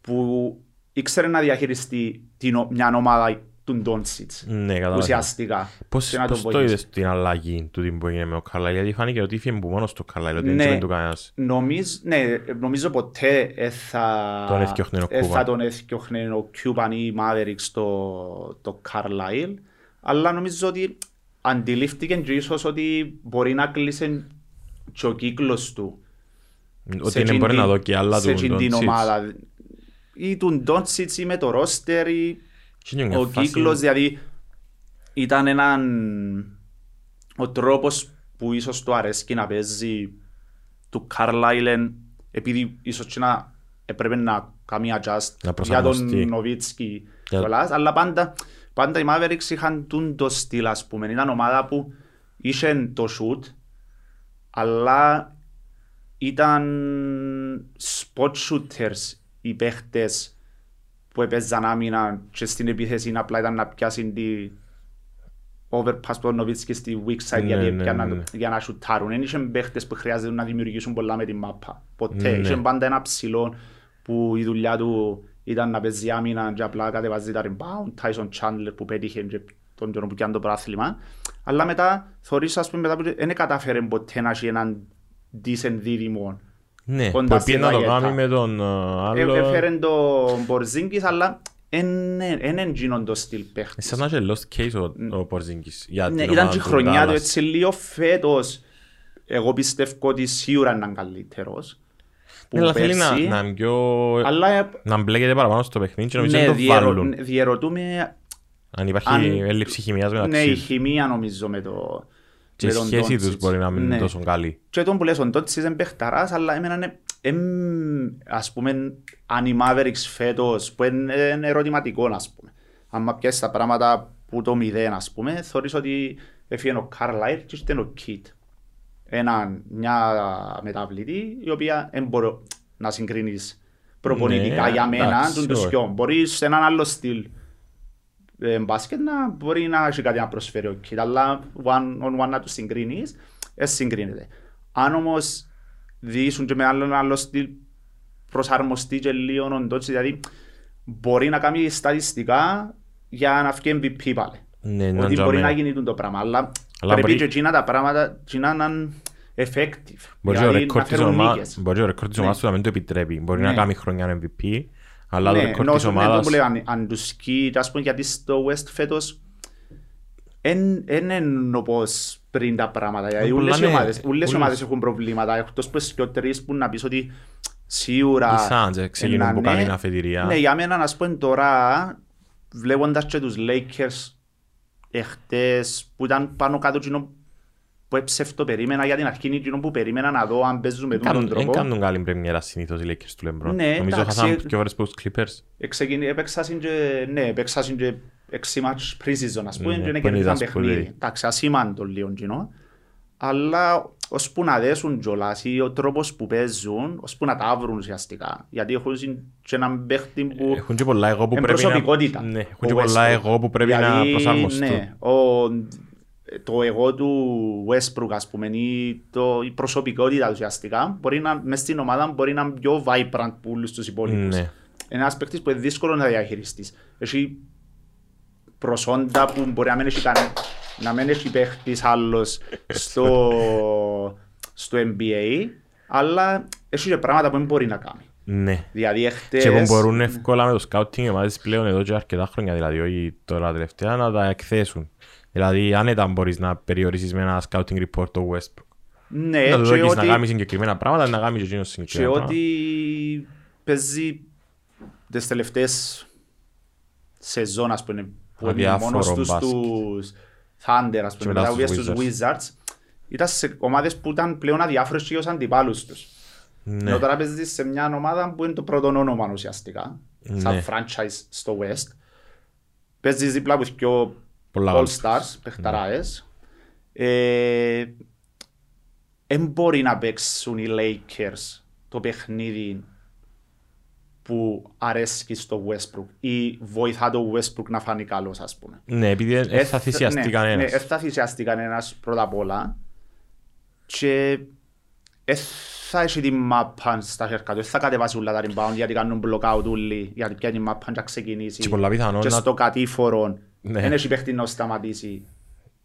που ήξερε να διαχειριστεί την, ο- μια ομάδα του Ντόντσιτς. Ναι, κατάλαβα. Ουσιαστικά. Πώς, Και να πώς τον το βοηθήσεις. είδες την αλλαγή του τι που έγινε με ο Καρλάι, γιατί φάνηκε ότι είχε που μόνος του Καρλάι, ότι Ναι. δεν του κανένας. Νομίζ, ναι, νομίζω ποτέ ε, θα Τον έφτιαχνε ο ε, Κούμπαν. θα τον έφτιαχνε ο Κιούπαν ή η Mavericks το, το Carlisle αλλά νομίζω ότι αντιλήφθηκε και ίσως ότι μπορεί να κλείσει και ο κύκλος του Ότι σε δεν εκείνη μπορεί την- να δω και άλλα σε του εκείνη την Ντόντσιτς. ομάδα. Ή του Ντόντσιτς ή με το ρόστερ ή Και είναι μια ο φάση- κύκλος δηλαδή ήταν έναν ο τρόπος που ίσως του αρέσκει να παίζει του Καρλάιλεν επειδή ίσως και να έπρεπε να κάνει adjust Να για προσαρμοστεί. τον Νοβίτσκι Για- κιόλας, αλλά πάντα, πάντα οι Mavericks είχαν τούν το στυλ ας πούμε ήταν ομάδα που είχε το shoot αλλά ήταν spot shooters οι παίχτες που έπαιζαν άμυνα και στην επίθεση απλά ήταν να πιάσουν τη overpass του Νοβίτσκι στη weak side Ναι, γιατί ναι, έπιαναν ναι, ναι. για να σουτάρουν. Δεν είχαν παίχτες που χρειάζεται να δημιουργήσουν πολλά με την μάπα. Ποτέ. Ναι. Είχαν πάντα ένα ψηλό που η δουλειά του ήταν να παίζει άμυνα και απλά κατεβάζει τα rebound. Tyson Chandler που πέτυχε και τον καιρό που πιάνε το πράθλημα. Αλλά μετά, θωρείς ας πούμε, μετά που δεν κατάφερε ποτέ να έχει έναν decent δίδυμο. Ναι, που κοντά πήγε να το στην κάνει ρακέτα. με τον ε, Ε, άλλο... Έφερε τον Μπορζίνκης, αλλά δεν είναι εκείνον το στυλ παίχτης. Σαν να είχε lost case ο, ο Πορζίνκης για Ναι, την ήταν ομάδα και η του χρονιά του Dallas. έτσι λίγο φέτος. Εγώ πιστεύω ότι σίγουρα είναι καλύτερος. Ναι, αλλά θέλει να, πέρσι, να, είναι πιο... Αλλά ε, να μπλέκεται παραπάνω στο παιχνίδι και νομίζω ναι, να το διαιρω- βάλουν. διερωτούμε Αν υπάρχει αν- έλλειψη χημίας ναι, η μεταξύ τους. χημεία νομίζω με το Και με η τον σχέση Doncic. τους μπορεί να μην είναι Ναι. τόσο καλή. Και τον που λες, ο Ντότσις είναι παιχταράς, αλλά εμένα είναι, εμ, ας πούμε, αν οι Mavericks φέτος, που είναι είναι ερωτηματικό, ας πούμε. Αν πιάσεις τα πράγματα που το μηδέν, ας πούμε, θεωρείς ότι έφυγε ο Carlisle και ήρθε ο Κιτ. Ένα, μια μεταβλητή, η οποία δεν μπορώ να συγκρίνεις προπονητικά Ναι, για μένα, εντάξει, τον τους όχι. δυο. Μπορείς σε έναν άλλο στυλ ε, μπάσκετ να μπορεί να έχει κάτι να προσφέρει ο Kid, αλλά one on one να του συγκρίνεις, ε, συγκρίνεται. Αν όμως διήσουν και με άλλον άλλο στυλ προσαρμοστεί και λίγο ο Ντότσι, δηλαδή μπορεί να κάνει στατιστικά για να βγει MVP πάλι. Ναι, να Ότι μπορεί τζάμε. να γίνει το πράγμα, αλλά, Αλλά πρέπει μπορεί- και εκείνα τα πράγματα εκείνα να είναι effective. Μπορεί Δηλαδή, ο ρεκόρ να της φέρουν ομάδας- νίκες. μπορεί ο ρεκόρ της Ναι. ομάδας του να μην το επιτρέπει. Μπορεί Ναι. να κάνει χρονιά MVP, αλλά το Ναι, ρεκόρ ενώ της σου είναι το ομάδας... που λέω, αν- αν τους σκύτ, ας πούμε, γιατί στο West φέτος εν εν είναι όπως πριν τα πράγματα. Δηλαδή, Ε, όλες οι πολλά, ναι. ομάδες- όλες οι Όλες. ομάδες έχουν προβλήματα. Εκτός που και ο τρεις που να πεις ότι σίγουρα... Οι Suns ξεκινούν να που ναι. καλή αφετηρία. Ναι, για μένα, να σου πω τώρα, βλέποντας και τους Lakers εχτες που ήταν πάνω κάτω εκείνο που έψευτο περίμενα για την αρχή είναι εκείνο που περίμενα να δω αν παίζουν με τον Δεν τρόπο. κάνουν καλή πρεμιέρα συνήθως οι Lakers του LeBron. Ναι, Νομίζω εντάξει. χάσαν πιο φορές από τους Clippers. Εξεκινή- έπαιξασαν και, ναι, έπαιξασαν και έξι μάτς pre-season, ας πούμε, Ναι, και είναι που είναι κερδίσαν δάσκαλοι. παιχνίδι. Εντάξει, ασήμαντο λίγο κοινό. Αλλά ώσπου να δέσουν κιόλας ή ο τρόπος που παίζουν, ώσπου να τα βρουν ουσιαστικά. Γιατί έχουν συν- και έναν παίχτη που... Έχουν και πολλά εγώ που Εν πρέπει να... προσωπικότητα. Ναι, Ο έχουν και πολλά Westbrook. εγώ που πρέπει να Δηλαδή, προσαρμοστούν. Ναι, ο, το εγώ του Westbrook, ας πούμε, ή το, η προσωπικότητα του ουσιαστικά, μπορεί να, μες στην ομάδα μπορεί να είναι πιο vibrant που όλους τους υπόλοιπους. Ναι. Είναι ένας παίκτης που είναι δύσκολο να διαχειριστείς. Έχει προσόντα που μπορεί να μην έχει, καν, να μην έχει παίχτης άλλος στο, στο NBA, αλλά έχει και πράγματα που δεν μπορεί να κάνει. Ναι. Δηλαδή, εχτες... Και που μπορούν εύκολα με το scouting οι ομάδες πλέον εδώ και αρκετά χρόνια, δηλαδή όχι τώρα τελευταία, να τα εκθέσουν. Δηλαδή άνετα μπορείς να περιορίσεις με ένα scouting report το Westbrook. Ναι, Να του και δώσεις να ότι- κάνεις συγκεκριμένα πράγματα, να κάνεις και εκείνος Και συγκεκριμένα πράγματα. ότι παίζει τις τελευταίες σεζόν, ας πούμε, που είναι Αδιάφορο μόνος τους μπάσκετ. τους Thunder, ας πούμε, μετά μετά που στους στους Wizards, ήταν σε ομάδες που ήταν πλέον αδιάφορες και ως αντιπάλους τους. Ναι. Ενώ τώρα παίζεις σε μια ομάδα που είναι το πρώτο όνομα ουσιαστικά, σαν Ναι. franchise στο West. Παίζεις δίπλα από πιο Πολλά All βάλτους. Stars, παιχταράες. Ε, Εν μπορεί να παίξουν οι Lakers το παιχνίδι που αρέσκει στο Westbrook ή βοηθά το Westbrook να φανεί καλός ας πούμε. Ναι, επειδή δεν Ε, θα θυσιαστεί ναι, κανένας. Ναι, θα θυσιαστεί κανένας πρώτα απ' όλα και ε, θα έχει την μάπα στα χέρια του, ε, θα κατεβάσει όλα τα rebound γιατί κάνουν blockout όλοι, γιατί πιάνει την μάπα και ξεκινήσει Και πολλά πιθανόν και να- στο κατήφορο Ναι. Δεν έχει παίχτη να σταματήσει.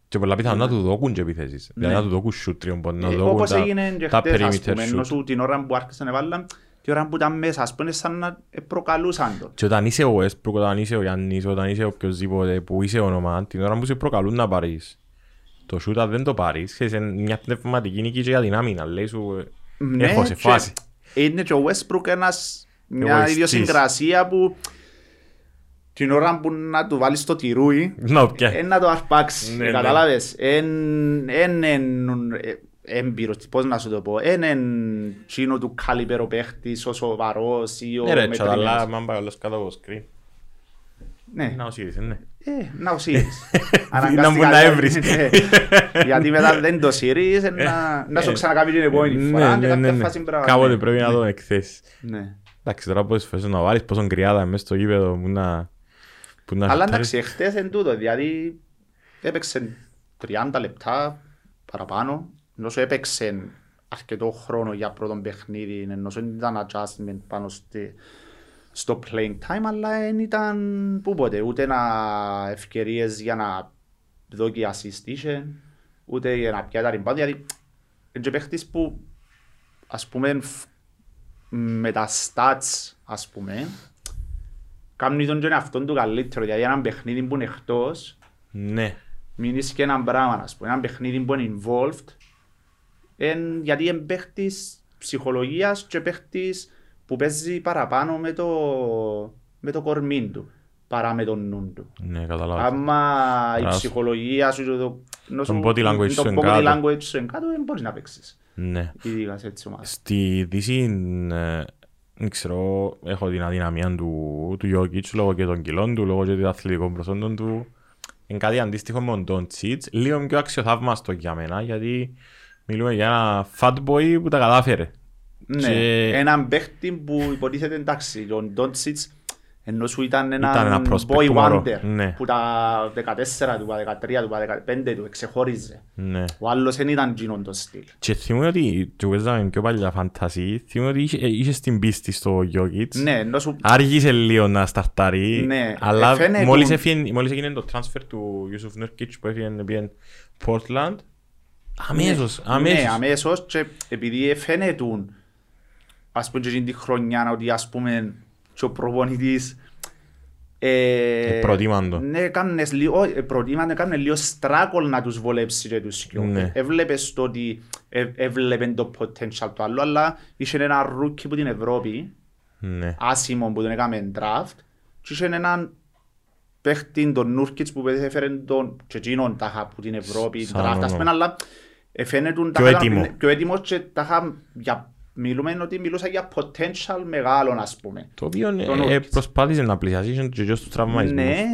Και πολλά πιθανόν να του δώκουν και επιθέσεις. Δηλαδή Ναι. να του δώκουν shoot τριών να Ε, του δώκουν Όπως τα- έγινε και τα χτες, ας perimeter πούμε, ενώ shoot. σου την ώρα που άρχισαν να βάλουν, την ώρα που ήταν μέσα, ας πούμε, σαν να ε, προκαλούσαν τον. Και όταν είσαι ο Westbrook, όταν είσαι ο Γιάννης, όταν είσαι οποιοςδήποτε που είσαι όνομα, την ώρα που σε προκαλούν να πάρεις το shoot, αν δεν το πάρεις, ξέρεις, είναι μια πνευματική νίκη και για την άμυνα. Λέει σου, ε, Ναι, έχω σε και φάση. Είναι και ο Westbrook ένας, μια Εγωιστής. ιδιοσυγκρασία που την ώρα που να του βάλεις το τυρούι, Να πια. ε, να το αρπάξεις. Ναι, Ε, ναι. Κατάλαβες. Εν εν- εν- ε, έμπειρος, πώς να σου το πω. Εν εν τσίνο του καλύπερο παίχτης, ο σοβαρός ή ο Ναι ρε, τσο, αλλά μετρημένος. μαν πάει όλος κάτω από το screen. Ναι. Να ο Σύρις, ναι. Ε, να ο Σύρις. Να μου να έβρεις. Ναι. Γιατί μετά δεν το Σύρις, ε, να- να σου ξανακάμει την επόμενη φορά και Ναι, ναι, κάποια ναι, φάση ναι. μπράβο. Κάποτε Ναι. πρέπει να τον εκθέσεις. Ναι. Εντάξει, τώρα πόσες φορές να βάλεις, πόσο κρυάδα μέσα στο γήπεδο που να... που να Αλλά σουτάρεις. εντάξει, εχθές εν τούτο, δηλαδή έπαιξε 30 λεπτά παραπάνω, ενώ σου έπαιξε αρκετό χρόνο για πρώτο παιχνίδι, ενώ σου δεν ήταν adjustment πάνω στη, στο playing time, αλλά δεν ήταν που ποτέ, ούτε να ευκαιρίες για να δώσει assist είχε, ούτε για να πιάει τα rebound, δηλαδή είναι και παίχτης που ας πούμε φ- με τα stats ας πούμε κάνει τον και εαυτόν του καλύτερο, δηλαδή έναν παιχνίδι που είναι εκτός Ναι. μείνεις και έναν πράγμα, ας πούμε, έναν παιχνίδι που είναι involved, εν, γιατί είναι παίχτης ψυχολογίας και παίχτης που παίζει παραπάνω με το, με το κορμί του, παρά με τον νου του. Ναι, καταλάβω. Άμα η Μπράβο. ψυχολογία σου και το, ενώ Το σου- body language το σου εν body κάτω. language σου εν κάτω, δεν μπορείς να παίξεις. Ναι. Ειδικά σε έτσι ομάδα. Στη Δύση, ε, δεν ξέρω, έχω την αδυναμία του, του Jokic λόγω και των κιλών του, λόγω και των αθλητικών προσόντων του. Είναι κάτι αντίστοιχο με τον Don Τσίτς, λίγο πιο αξιοθαύμαστο για μένα, γιατί μιλούμε για ένα fat boy που τα κατάφερε. Ναι, Και- έναν παίχτη που υποτίθεται εντάξει, ο Ντόντσιτς Ενώ σου ήταν Ήταν ένα ένα prospect boy του μωρό. wonder Ναι. που τα 14 του, τα 13 του, τα 15 του, εξεχώριζε. Ναι. Ο άλλος δεν ήταν γίνον το στυλ. Και θυμούμαι ότι και παίζαμε πιο παλιά φαντασί, θυμούμαι ότι είχε- ε, είχες την πίστη στο Jokic. Ναι, ενώ σου... Άργησε λίγο να σταρταρεί, Ναι, αλλά ε, φαίνεται- μόλις, έφυγε, μόλις έγινε το transfer του Yusuf Nurkic που έφυγε πήγε Portland, αμέσως, Ναι, αμέσως. αμέσως και επειδή φαίνεται ας πούμε και εκείνη τη χρονιά ότι ας πούμε και ο προπονητής ε, Ε, προτίμαν το. Ναι, κάνεις λίγο, ε, προτίμαν, έκαμε λίγο στράκολ να τους βολέψει και τους σκιώ. Ναι. Έβλεπες το ότι ε, έβλεπεν το potential του άλλου, αλλά είχε ένα ρούκι που την Ευρώπη, Ναι. άσημο που τον έκαμε draft και είχε έναν παίχτη τον Νούρκιτς που έφερε τον και εκείνον τα είχα από την Ευρώπη Σαν draft ας όνομα. πούμε αλλά ε, φαίνεται τα Πιο είχα- έτοιμο. πιο έτοιμος και τα είχα για μιλούμε ότι μιλούσα για potential μεγάλο ας πούμε Το οποίο Τον ε, ε, Nurkic. προσπάθησε να πλησιάσει είχε και τους τραυματισμούς. ναι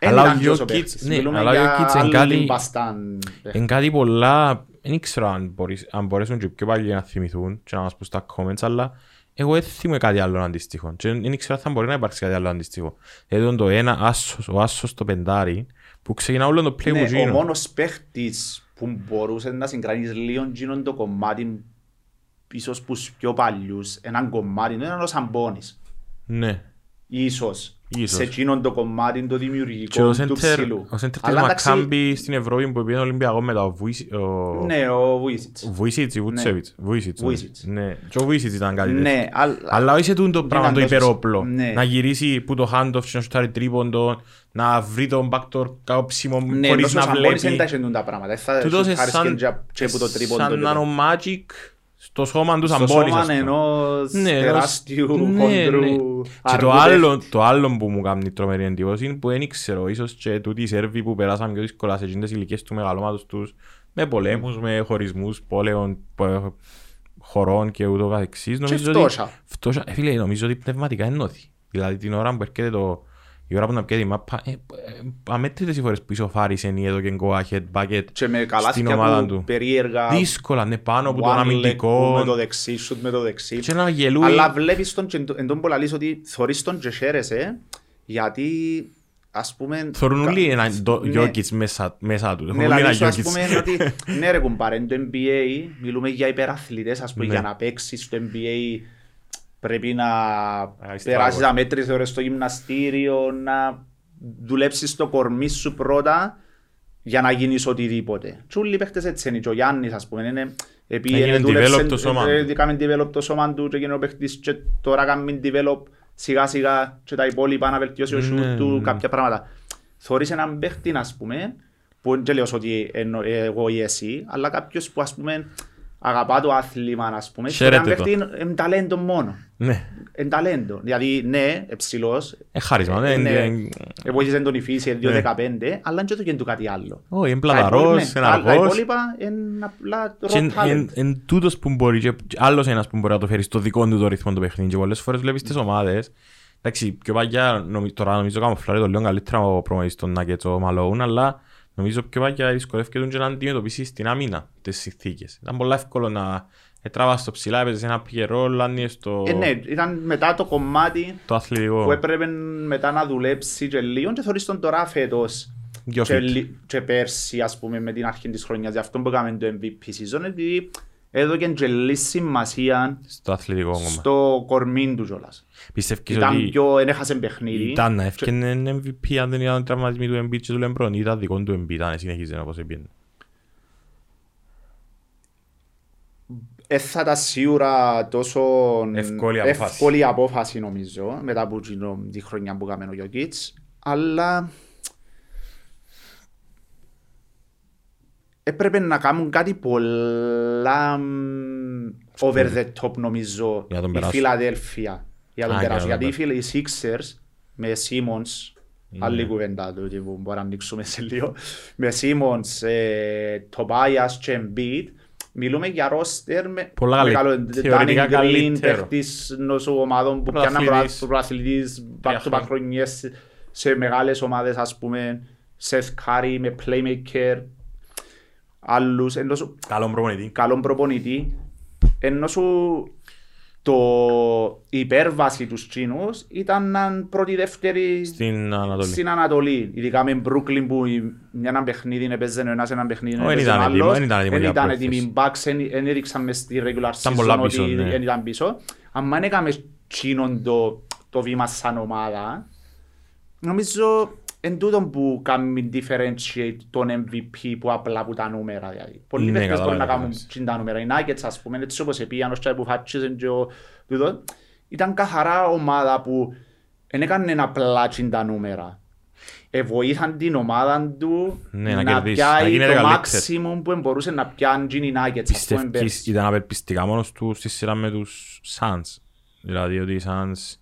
Αλλά Εν ο ήταν και όσο Jokic- παίχτης. ναι, Μιλούμε αλλά ο για Jokic εν άλλη κάτι- μπαστάν παίχτη. Είναι κάτι πολλά, δεν ξέρω αν, μπορείς, αν μπορέσουν και πιο παλιοί να θυμηθούν και να μας πούν στα comments, αλλά εγώ δεν θυμούμαι κάτι άλλο αντίστοιχο. Και δεν ξέρω αν θα μπορεί να υπάρξει κάτι άλλο αντίστοιχο. Δηλαδή το ένα άσος, ο άσος το πεντάρι, που ξεκινά όλο το play που Ναι, ο γίνω. μόνος παίχτης που μπορούσε να συγκρανείς λίγο γίνον το κομμάτι ίσως που στους πιο παλιούς, έναν κομμάτι, δεν ήταν ο Σαμπόνης. Ναι. Ίσως. Ίσως. Σε εκείνον το κομμάτι το Και δημιουργικό ο του σέντερ, ψηλού. ο σέντερ της Αλλά εντάξει, Μακάμπη στην Ευρώπη που πήγαινε Ολυμπιακό μετά ο Βουίσι- ο- Ναι, ο Βουίσιτς. Βουίσιτς ή Βουτσέβιτς. Βουίσιτς, ναι. Βουίσιτς. Ναι. Και ο Βουίσιτς ήταν κάτι τέτοιο. Ναι, αλλά- Αλλά όχι τούτο το πράγμα το ήταν τόσο- υπερόπλο. Ναι. Να γυρίσει που το handoff και να σουτάρει τρίποντο, να βρει τον backdoor κάψιμο Ναι, χωρίς ενώ ο να Σαμπόνης δεν βλέπει. τα είχε τούν τα πράγματα. Δεν θα Τούτος είναι σουτάρεις σαν, και τζα- και που το τρίποντο σαν του. νάνο magic στο σώμα του Στο Σαμπόνης. ας σώμα πούμε. ενός Ναι, ενός- τεράστιου ναι, χοντρού ναι. Και το αργού άλλο, το άλλο που μου κάνει τρομερή εντύπωση είναι που δεν ξέρω, ίσως και τούτοι οι Σέρβοι που περάσαν πιο δύσκολα σε εκείνες τις ηλικίες του μεγαλώματος τους, με πολέμους, με χωρισμούς πόλεων, πο- χωρών και ούτω καθεξής. Νομίζω ότι- φτώχεια. Φτώχεια. Ε, φίλε, νομίζω ότι πνευματικά ενώθη. Δηλαδή την ώρα που έρχεται το... Η ώρα που να πιέζει η μάπα, ε, ε, αμέτρητες οι φορές που ισοφάρισε ή εδώ και go ahead bucket Και με στην καλάθια ομάδα που του. περίεργα. Δύσκολα, ναι, πάνω από τον one leg που Με αμυντικό. το δεξί, σουτ με το δεξί. Και να γελούει. Αλλά βλέπεις τον και εν τω- εν τω που λαλείς ότι θωρείς τον και χαίρεσαι γιατί ας πούμε... Θωρούν κα- όλοι ένα το Ναι. Jokic μέσα, μέσα του. Ναι, Θωρούν όλοι ένα δηλαδή σου, ας Jokic. πούμε ότι ναι ρε κουμπάρε, το NBA μιλούμε για υπεραθλητές, ας πούμε Ναι. για να παίξεις στο NBA πρέπει να είσαι περάσεις τράγος. αμέτρητες ώρες στο γυμναστήριο, να δουλέψεις το κορμί σου πρώτα για να γίνεις οτιδήποτε. Και όλοι οι παίχτες έτσι είναι. Και ο Γιάννης ας πούμε είναι επειδή Έγινε δούλεψε, develop το σώμα ε, του. ε, Κάμε develop το σώμα του και έγινε ο παίχτης και τώρα κάνει develop σιγά σιγά και τα υπόλοιπα να βελτιώσει ο Ναι, σούτ ναι, του ναι. κάποια πράγματα. Θωρείς έναν παίχτη ας πούμε που δεν λέω ότι εννο- εγώ ή εσύ αλλά κάποιος που ας πούμε αγαπά το άθλημα ας πούμε και Χαίρεται έναν το. παίχτη είναι ταλέντο μόνο. Ναι, Εν ταλέντο. Δηλαδή, ναι, εψηλός. ε, χάρισμα. Ε, δεν- ναι. δεν- Εβοήθησε τον η φύση Ναι. 2-15, αλλά δεν και του κάτι άλλο. Όχι, είναι Τα υπόλοιπα- πλαταρός, ναι, είναι τα- Τα αργός. υπόλοιπα είναι απλά Και εν- raw talent. εν- εν τούτος που μπορεί και και άλλος ένας που μπορεί να το φέρει στο δικό του το ρυθμό του παιχνίδι και πολλές φορές βλέπεις τις ομάδες εντάξει, πιο παλιά νομι- τώρα νομίζω καμουφλάρει το λίγο καλύτερα ο προμονητής των Nuggets ο Malone αλλά νομίζω πιο παλιά δυσκολεύεται και να αντιμετωπίσει στην άμυνα τις συνθήκες ήταν πολύ εύκολο να τράβας το ψηλά, έπαιζες ένα pick and roll, άνοιγες στο Ε, ναι, ήταν μετά το κομμάτι το αθλητικό που έπρεπε μετά να δουλέψει και λίγο και θωρείς τον τώρα φέτος Πιο και, fit. λι- και πέρσι ας πούμε με την αρχή της χρονιάς. Γι' αυτό που έκαμε το MVP season επειδή έδωκε και λίγη σημασία στο αθλητικό κόμμα. στο κορμί του κιόλας. Πιστεύεις Ήταν ότι πιο, εν έχασε παιχνίδι. ήταν να έφτιανε MVP αν δεν ήταν τραυματισμοί του Embiid και του LeBron ή ήταν δικό του Embiid, ήταν συνεχίζει όπως έπιανε. Ε, θα ήταν σίγουρα τόσο Εύκολη απόφαση. εύκολη απόφαση νομίζω μετά από εκείνο τη χρονιά που έκαμε ο Γιώκητς αλλά έπρεπε να κάνουν κάτι πολλά μ, over the top νομίζω Για να τον η περάσουν. Φιλαδέλφια για τον Α, για περάσουν. να τον γιατί οι φίλοι- οι Sixers με Simmons Ναι. άλλη κουβέντα του που μπορούμε να ανοίξουμε σε λίγο με Simmons, ε, Tobias και Embiid μιλούμε για ρόστερ με Πολλά καλή- μεγάλο θεωρητικά Danny Green, καλύτερο. παίχτης νοσου ομάδων που πιάνναν Πρωταθλητής. προα- προαθλητής Τρία back to back χρονιές σε μεγάλες ομάδες ας πούμε Seth Curry με playmaker άλλους ενώ σου Καλό προπονητή. καλόν προπονητή ενώ σου το η υπέρβαση τους Τσίνους ήταν να πρώτη δεύτερη Στην Ανατολή. στην Ανατολή. Ειδικά με Μπρούκλιν που η- μια ένα παιχνίδι έπαιζε ο ένας, ένα παιχνίδι Ω, εν έπαιζε ο ήταν έτοιμο, άλλος. εν ήταν έτοιμο Εν για ήταν πρόκριση. έτοιμοι. Οι Bucks εν- εν έδειξαν μες στη regular Ήταν πολλά season πίσω, ότι ναι. εν ήταν πίσω. Αν δεν έκαμες τσίνον το, το βήμα σαν ομάδα, νομίζω εν τούτον που κάνει differentiate τον MVP που απλά από τα νούμερα. Δηλαδή. Πολλοί Ναι, παίκτες μπορούν να κατάλαβα κάνουν τι τσιν τα νούμερα. Οι Nuggets ας πούμε, έτσι όπως επίαν, ως τσάι που φάτσισαν και ο τούτο, ήταν καθαρά ομάδα που δεν έκανε απλά τσιν τα νούμερα. Εβοήθαν την ομάδα του Ναι, να να, κερδίσει, να πιάει γίνεται το καλύτερη. maximum που μπορούσε να πιάνει οι Nuggets. ας πούμε, Πιστεύεις πέρσι. ήταν απελπιστικά μόνος του στη σειρά με τους Suns; Δηλαδή ότι οι Suns...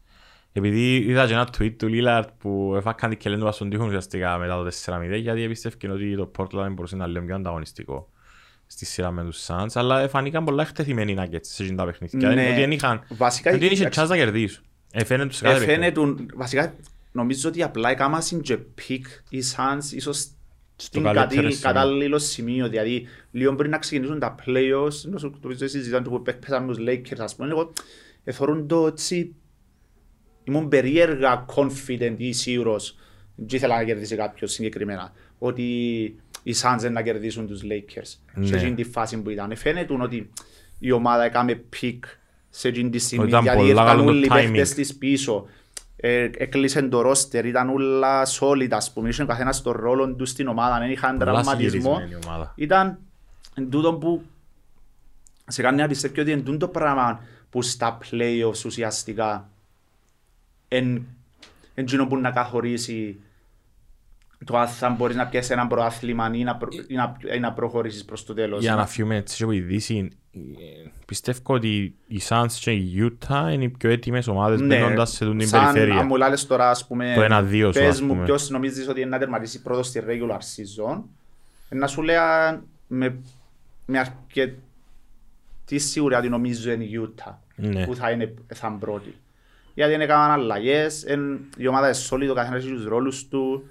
Επειδή είδα και ένα tweet του Lillard που έφακαν και λένε στον τείχο ουσιαστικά μετά το 4-0 γιατί πιστεύκαν ότι το Portland μπορούσε να λέει πιο ανταγωνιστικό στη σειρά με τους Suns αλλά φανήκαν πολλά εκτεθειμένοι οι Nuggets σε εκείνα τα παιχνίδια. Ναι. Ναι. Ότι δεν είχαν... Βασικά, ότι δεν είχε εντάξει, chance να κερδίσουν. Εφαίνεται τους σε κάθε παιχνίδι. Εφαίνεται, βασικά νομίζω ότι απλά έκαναν και peak οι Suns ίσως στην καλύτερο κατή- σημείο. κατάλληλο σημείο. Δηλαδή, λίγο πριν να ξεκινήσουν τα playoffs, νομίζω το οποίο συζητάνε που παίξαμε με τους Lakers, ας πούμε, εγώ εθωρούν το έτσι, ήμουν περίεργα confident ή σίγουρος, δεν ήθελα να κερδίσει κάποιος συγκεκριμένα, ότι οι Suns δεν να κερδίσουν τους Lakers σε Ναι. εκείνη τη φάση που ήταν. Φαίνεται ότι η ομάδα έκαμε peak σε εκείνη τη στιγμή, Ήταν γιατί πολλά έφταναν καλό το όλοι οι timing. παίχτες της πίσω. Ε, έκλεισε το ρόστερ, ήταν όλα solid, ας πούμε, είχε ο καθένας τον ρόλο του στην ομάδα, δεν είχαν Πολλά τραυματισμό. συγκεκριμένη ομάδα. Ήταν εν τούτο που σε κάνει να πιστεύει ότι είναι τούτο πράγμα που στα playoffs ουσιαστικά εν, εν εκείνο που να καθορίσει το αν θα μπορείς να πιάσεις ένα προάθλημα ή να, προ, ή να, ή να προχωρήσεις προς το τέλος. Για να φύγουμε έτσι και από η Δύση, ε, πιστεύω ότι οι Suns και η Utah είναι οι πιο έτοιμες ομάδες μπαίνοντας σε την Ναι, σαν αν περιφέρεια. μου λάλες τώρα, ας πούμε, Το ένα-δύο σου, πες ας μου πούμε. ποιος νομίζεις ότι είναι να τερματίσει πρώτος στη regular season, ε, να σου λέω με, με αρκετή σίγουρη ότι νομίζω είναι η Utah Ναι. που θα είναι, θα είναι πρώτη. Γιατί δεν έκαναν αλλαγές, εν, η ομάδα είναι solid, ο καθένας έχει τους ρόλους του,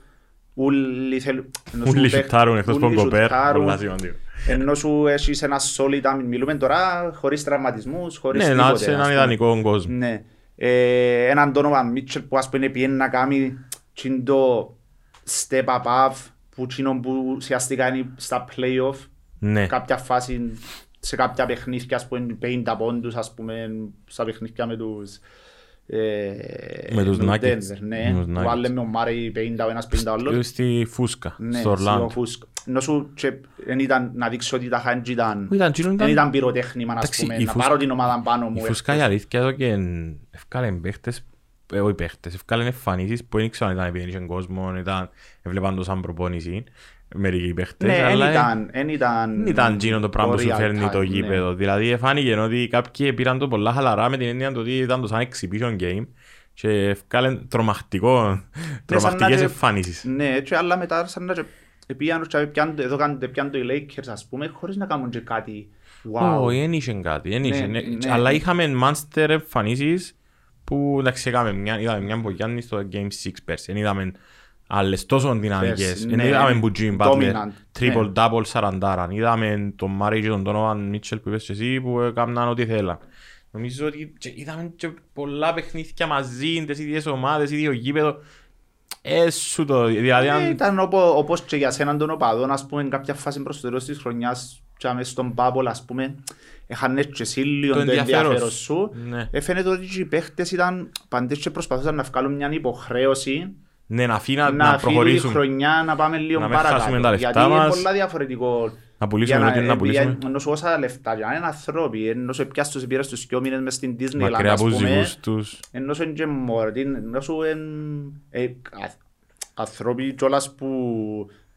ούλοι θέλουν... ενώ σου Ούλοι παίχ- σουτάρουν εκτός ούλοι από τον Κοπέρ, σουτάρουν, πολλά σημαντικό. Ενώ σου έχεις ένα solid, αν μιλούμε τώρα, χωρίς τραυματισμούς, χωρίς Ναι, να τίποτε. σε ας έναν πούμε. ιδανικό κόσμο. Ναι. Ε, έναν Donovan Mitchell που ας πούμε πιένει να κάνει τσιν το step above που τσινό που ουσιαστικά είναι στα play-off Ναι. κάποια φάση σε κάποια παιχνίδια ας πούμε 50 πόντους ας πούμε στα παιχνίδια με τους ε, Με τους Nuggets. Denver, ναι, Με τους που Nuggets. άλλοι με ο Μάρι 50 ο ένας 50 ο άλλος Στη Φούσκα, ναι, στο Ορλάντο. Φούσκ. Ενώ σου και δεν ήταν να δείξω ότι τα χάντζι ήταν Που ήταν, τσίνο δεν ήταν- ήταν πυροτέχνημα ας Εντάξει, πούμε, η να Φούσκα- πάρω την ομάδα πάνω μου Η Φούσκα η αλήθεια εδώ και εν- ευκάλεν παίχτες, ε, όχι παίχτες, ευκάλεν εμφανίσεις που δεν ήξερα αν ήταν επειδή είχε κόσμο, ήταν, έβλεπαν το σαν προπόνηση, μερικοί παίχτες, Ναι, αλλά δεν ήταν, εν ήταν, δεν ήταν εκείνο το πράγμα που σου real φέρνει time, το ναι. γήπεδο. Δηλαδή φάνηκε ότι κάποιοι πήραν το πολλά χαλαρά με την έννοια του ότι ήταν το σαν exhibition game και ευκάλεν τρομακτικό, τρομακτικές και- εμφανίσεις. Ναι, και άλλα μετά σαν να και πήγαν και πιάνουν- εδώ κάνουν- πιάνουν το οι Lakers ας πούμε χωρίς να κάνουν και κάτι wow. Όχι, δεν είχε κάτι, δεν είχε, Ναι, ναι. ναι. αλλά είχαμε monster εμφανίσεις που εντάξει έκαμε μια, είδαμε μια από Γιάννη στο Game 6 πέρσι, δεν είδαμε άλλες τόσο δυναμικές, Πέρσι, δεν ναι, είδαμε που Jim Butler, dominant, triple ναι. double σαραντάραν, είδαμε τον Μάρι και τον Donovan Mitchell που είπες και εσύ που έκαναν ό,τι θέλαν. Νομίζω ότι και είδαμε και πολλά παιχνίδια μαζί, τις ίδιες ομάδες, ίδιο γήπεδο. Ε, σου το, δηλαδή Ε, αν... Ήταν οπό- όπως και για σέναν των οπαδών ας πούμε κάποια φάση προς το τέλος της χρονιάς και μες στον Bubble ας πούμε έχανε και σύλλιο Το το ενδιαφέρον ενδιαφέρον σου. σου Ναι. Ε, φαίνεται ότι και οι παίχτες ήταν παντές και προσπαθούσαν να βγάλουν μια υποχρέωση Ναι, να αφήνα να, να φύγει η προχωρήσουν. χρονιά να πάμε λίγο Να μην χάσουμε παρακάτω. τα λεφτά Γιατί είναι μας. πολλά διαφορετικό. Να πουλήσουμε για ό,τι είναι να πουλήσουμε. Ενώ σου όσα λεφτά, για να είναι ανθρώποι, ενώ σου πιάσεις τους πήρες τους δυο μήνες μες στην Disneyland, Μακριά ας από τους πούμε, δικούς τους. ενώ σου είναι και μόρτι, ενώ σου είναι ε, α- ανθρώποι κιόλας που,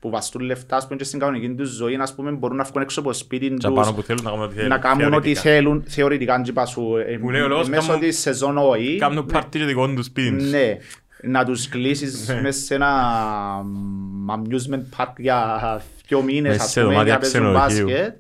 που βαστούν λεφτά, ας πούμε, και στην κανονική τους ζωή, ας πούμε, μπορούν να βγουν έξω από το σπίτι Και πάνω τους, που θέλουν να κάνουν ό,τι θέλουν. να κάνουν ό,τι θεωρητικά. θέλουν, θεωρητικά, τζιπα σου, ε, Που λέει ο λόγος, μέσω κάνουν- της σεζόν όχι, Κάνουν πάρτι και δικό τους σπίτι τους. ναι, να τους κλείσεις Ναι. μέσα σε ένα μ, amusement park για δυο μήνες, Μέσα ας σε πούμε, δωμάτια για να παίζουν ξενοδοχείου. μπάσκετ.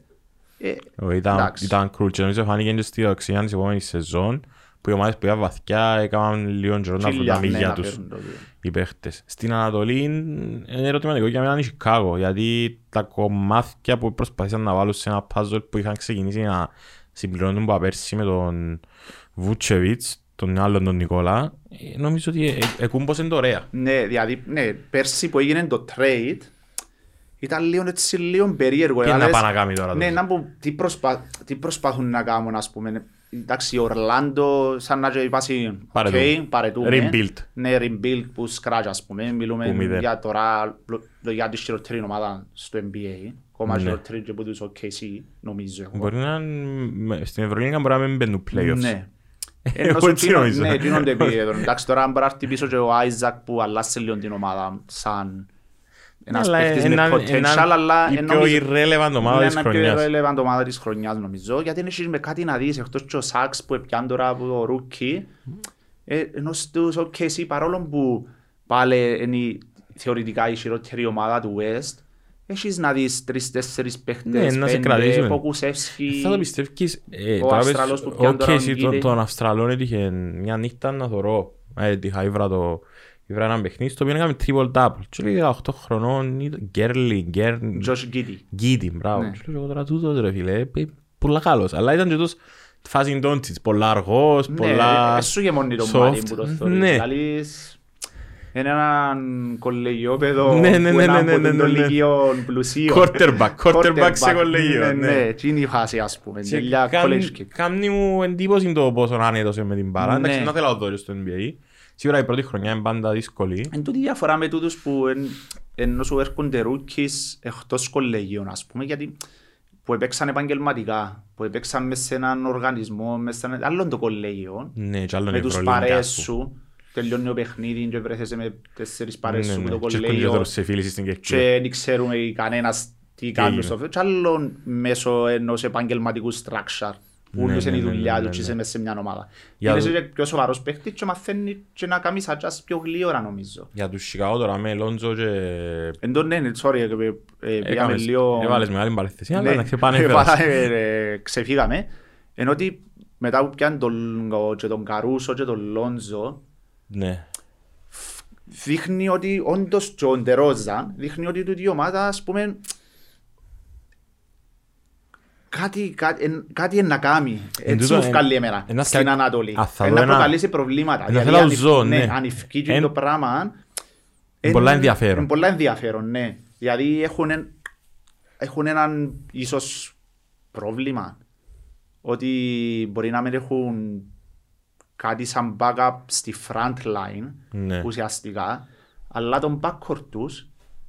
Ε, Όχι, Ήταν, Εντάξει. ήταν κρούλ και νομίζω φάνηκε και στη οξυγιά της επόμενης σεζόν που οι ομάδες που ήταν βαθιά έκαναν λίγο καιρό να βρουν χίλια, τα ναι, μύγια να τους φέρουν το δύο. οι παίχτες. Στην Ανατολή είναι ερωτηματικό για μένα είναι η Chicago γιατί τα κομμάτια που προσπαθήσαν να βάλουν σε ένα puzzle που είχαν ξεκινήσει να συμπληρώνουν από πέρσι με τον Βούτσεβιτς, τον άλλον τον Νικόλα, ε, νομίζω ότι ε- ε- εκούμποσαν το ωραία. Ναι, δηλαδή, ναι, πέρσι που έγινε το trade, ήταν λίγο έτσι λίγο περίεργο. Τι να Λες, πάει να κάνει τώρα. Ναι, τότε. να πω, τι, προσπα... τι προσπαθούν να κάνουν, ας πούμε. Εντάξει, ο Ορλάντο, σαν να και βάσει, Πάρε «Οκ, το. παρετούμε. Rebuild. Ναι, rebuild που scratch, ας πούμε. Μιλούμε Που μηδέν. για τώρα, λο- για της χειρότερη ομάδας στο NBA. Ακόμα Ναι. χειρότερη και από τους OKC, νομίζω. εγώ. Μπορεί να είναι- στην Ευρωλίγα μπορεί να μην μπαίνουν playoffs. Ναι. Εγώ Ενώ σου έτσι εκείνο- νομίζω. Ναι, εκείνον το επίπεδο. Εντάξει, τώρα μπορεί να έρθει πίσω και ο Άιζακ που αλλάσει λίγο την ομάδα σαν ένας Αλλά παίκτης με έναν- potential, έναν- αλλά η ε, πιο νομίζω- irrelevant ομάδα Ναι, της ένα πιο χρονιάς. irrelevant ομάδα της χρονιάς νομίζω, γιατί είναι έχεις με κάτι να δεις, εκτός και ο Σάξ που έπιαν τώρα από το rookie, ε, ενώ στους OKC παρόλο που πάλι είναι η- θεωρητικά η χειρότερη ομάδα του West, έχεις να δεις τρεις-τέσσερις Ναι, παίχτες, να σε πέντε, κρατήσουμε. Ποκουσέφσκι, Θα το πιστεύεις, ε, Ο τώρα πες, Αυστραλός που πιάνει τώρα οκ, τον εσύ, τον- Γκίλι. τον Αυστραλόν έτυχε μια νύχτα να θωρώ. Ε, έτυχα, ήβρα το... Ήβρα έναν παιχνίδι στο οποίο έκαμε triple double. Και λέει 18 χρονών, ήταν Γκέρλι, Γκέρν... Josh Giddey. Γκίντι, μπράβο. Ναι. Και λέω εγώ τώρα τούτος ρε φίλε, ε, πολλά καλός. Αλλά ήταν και τούτος φάση Ντόντσιτς, πολλά αργός, πολλά... Ναι, σου γεμώνει το soft. μάτι που το θωρείς. Ναι. Λαλείς, είναι έναν κολεγιόπεδο Ναι, ναι, που ναι, είναι ναι, από ναι, τον ναι, ναι. λυκείο πλουσίων. Quarterback, quarterback σε Quarterback, κολεγιό, Ναι, ναι. ναι, τι είναι η φάση ας πούμε. Και Τελειά κάνει- college kick. Κάνει μου εντύπωση το πόσο άνετος είναι με την μπάλα. Εντάξει, Ναι. να θέλω να δω στο NBA. Σίγουρα η πρώτη χρονιά είναι πάντα δύσκολη. Εν τούτη διαφορά με τούτους που εν- ενώ σου έρχονται ρούκις εκτός κολεγίων ας πούμε γιατί που έπαιξαν επαγγελματικά, που έπαιξαν μέσα σε έναν οργανισμό, μέσα σε ένα άλλο το κολέγιο, Ναι, και άλλον με τους Ευρωλίγκα, παρέες ας πούμε. σου, τελειώνει ο παιχνίδι και βρέθεσαι με τέσσερις παρέες Ναι, σου με ναι. το Και έρχονται και κολέγιο τώρα σε φίληση στην Κερκίδα. και δεν ξέρουμε κανένας τι κάνουν έγινε. στο φέτο. Και άλλο μέσω ενός επαγγελματικού structure. Που Ναι, όλους είναι η ναι, ναι, δουλειά ναι, του ναι, και ναι. είσαι μέσα σε μια ομάδα. Για Είναι το- και πιο σοβαρός παίχτης και μαθαίνεις και να κάνεις adjust πιο γλύωρα νομίζω. Για τους Σικάγο τώρα με Λόντζο και... Εν τω ναι, sorry, ε, ε, πήγαμε Έκαμες- λίγο... Έβαλες μεγάλη παρέθεση, αλλά Ναι, να ξεπάνε έβαλα, ε, ε, ξεφύγαμε. Ενώ ότι μετά που πιάνει τον, ο- και τον Καρούσο και τον Λόντζο, Ναι. δείχνει ότι όντως και ο Ντερόζα δείχνει ότι τούτη η ομάδα ας πούμε κάτι, κάτι, εν- κάτι είναι να κάνει. Έτσι τούτο, μου εν- βγάλει εμένα ένας στην σκα- Ανατολή. Α, θα Είναι δω να ένα- προκαλέσει προβλήματα. ένα Δηλαδή, θέλω αν να ζω, ευ- ναι. Αν ευκεί και Εν- το πράγμα Είναι πολλά ενδιαφέρον. Είναι πολλά ενδιαφέρον, ναι. Δηλαδή έχουν, εν- έχουν έναν ίσως πρόβλημα ότι μπορεί να μην έχουν κάτι σαν backup στη front line Ναι. ουσιαστικά αλλά τον backcourt τους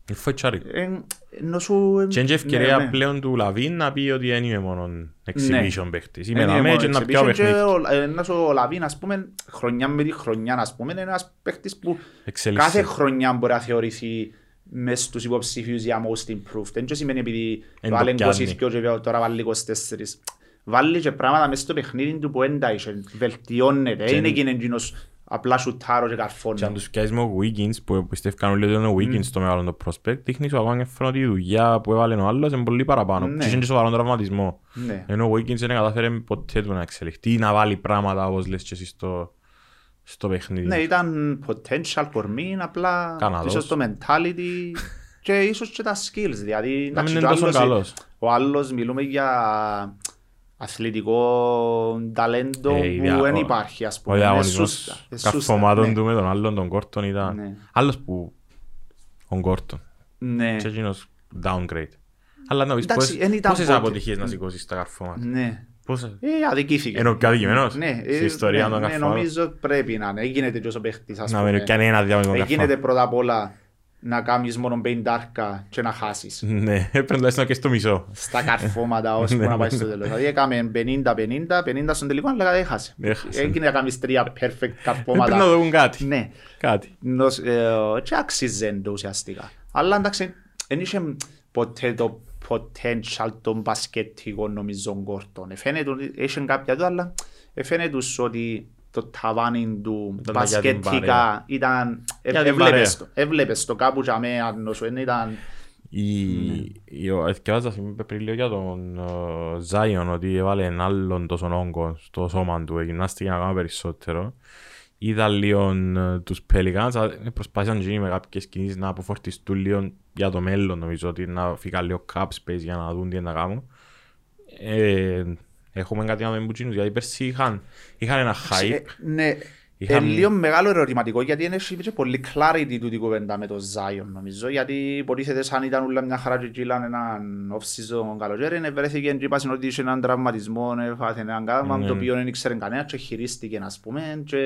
Είναι φοητσάρι. εν- ενώ σου... Και είναι και ευκαιρία ναι, ναι. πλέον του Λαβίν να πει ότι δεν είμαι μόνο exhibition παίχτης. Είμαι Είναι δαμέ μόνο και να exhibition πιάω και παιχνίδι. ο- ένας ο Λαβίν, ας πούμε, χρονιά με τη χρονιά, ας πούμε, είναι ένας παίκτης που Εξελίσσεται. κάθε χρονιά μπορεί να θεωρηθεί μες στους υποψήφιους για most improved. Δεν και σημαίνει επειδή Εν το βάλει πιάνει. 22 και τώρα βάλει 24. Βάλει και πράγματα μέσα στο παιχνίδι του που δεν τα είχε. Βελτιώνεται. Και Είναι εν- εκείνο εκείνος απλά σουτάρω και Και αν καρφώνει. τους πιάσεις με ο Wiggins που πιστεύκαν όλοι ότι είναι ο Wiggins το μεγάλο το prospect, δείχνει σου ακόμα και ότι η δουλειά που έβαλε ο άλλος είναι πολύ παραπάνω. Ναι. Και είχε και σοβαρό τραυματισμό. Ναι. Ενώ ο Wiggins δεν κατάφερε ποτέ του να εξελιχθεί ή να βάλει πράγματα όπως λες και εσύ στο, στο παιχνίδι. Ναι, ήταν potential κορμί, απλά Καναδός. ίσως το mentality και ίσως και τα skills. Δηλαδή, Να μην εντάξει, είναι και ο τόσο άλλος- καλός. Ο άλλος μιλούμε για αθλητικό ταλέντο Ε, η που δια- δεν ο- υπάρχει, ας Ο πούμε. Είναι διαγωνισμός σούστα, είναι σούστα, καρφωμάτων ναι. του με τον άλλον τον Κόρτον ήταν Ναι. άλλος που ο Κόρτον. Ναι, Και εκείνος downgrade. Αλλά να πεις Εντάξει, πόσες- εν ήταν πόσες πότε. αποτυχίες να σηκώσεις τα καρφώματα. ναι. Πόσες; Ε, αδικήθηκε. Είναι ο πιο αδικημένος Ναι, στην ε, ιστορία ναι, των ναι, καρφωμάτων. νομίζω πρέπει να είναι. Έγινεται και όσο παίχτης, ας Να πούμε. μην κάνει ένα διάμετρο Έγινεται καρφώματα. πρώτα απ' όλα να κάνεις μόνο πεντάρκα και να χάσεις. Ναι, πρέπει τουλάχιστον και στο μισό. στα καρφώματα ώσπου Ναι, να πάει ναι. στο τέλος. Δηλαδή έκαμε 50-50, 50 στον τελικό, αλλά έχασε. Έχασε. Έγινε να κάνεις τρία perfect Πρέπει να καρφώματα. δουν κάτι. Ναι. Κάτι. Νος- ε, Και άξιζε το ουσιαστικά. Αλλά εντάξει, δεν είχε ποτέ το potential των μπασκετικών νομίζω Γκόρτον. Εφαίνεται ότι είχε κάποια του, αλλά εφαίνεται τους ότι το ταβάνι του Ήταν για την παρέα. μπασκετικά ήταν... ε- Για την έβλεπες παρέα. το- Έβλεπες το κάπου για μένα, αν σου δεν ήταν... Η... η- ο- Εθιάζα πριν λίγο για τον Ζάιον ότι έβαλε έναν άλλον τόσο όγκο στο σώμα του, γυμνάστηκε να κάνει περισσότερο. Είδα λίγο ε, τους Pelicans, α, προσπάθησαν και με κάποιες κινήσεις να αποφορτιστούν λίγο για το μέλλον νομίζω ότι να φύγα λίγο cap space για να δουν τι είναι να κάνουν. Ε, έχουμε κάτι να δούμε που τσίνους, γιατί πέρσι είχαν, είχαν ένα Ε, hype. Ναι, Είχαν- είναι λίγο μεγάλο ερωτηματικό γιατί είναι και πολύ clarity του την κουβέντα με το Zion νομίζω γιατί υποτίθεται σαν ήταν όλα μια χαρά και κύλαν έναν off-season καλοκαίρι ναι, βρέθηκε και είπασαν ότι είχε έναν τραυματισμό έφαθε έναν κάδμα Ναι. το οποίο δεν ήξερε κανένα και χειρίστηκε ας πούμε και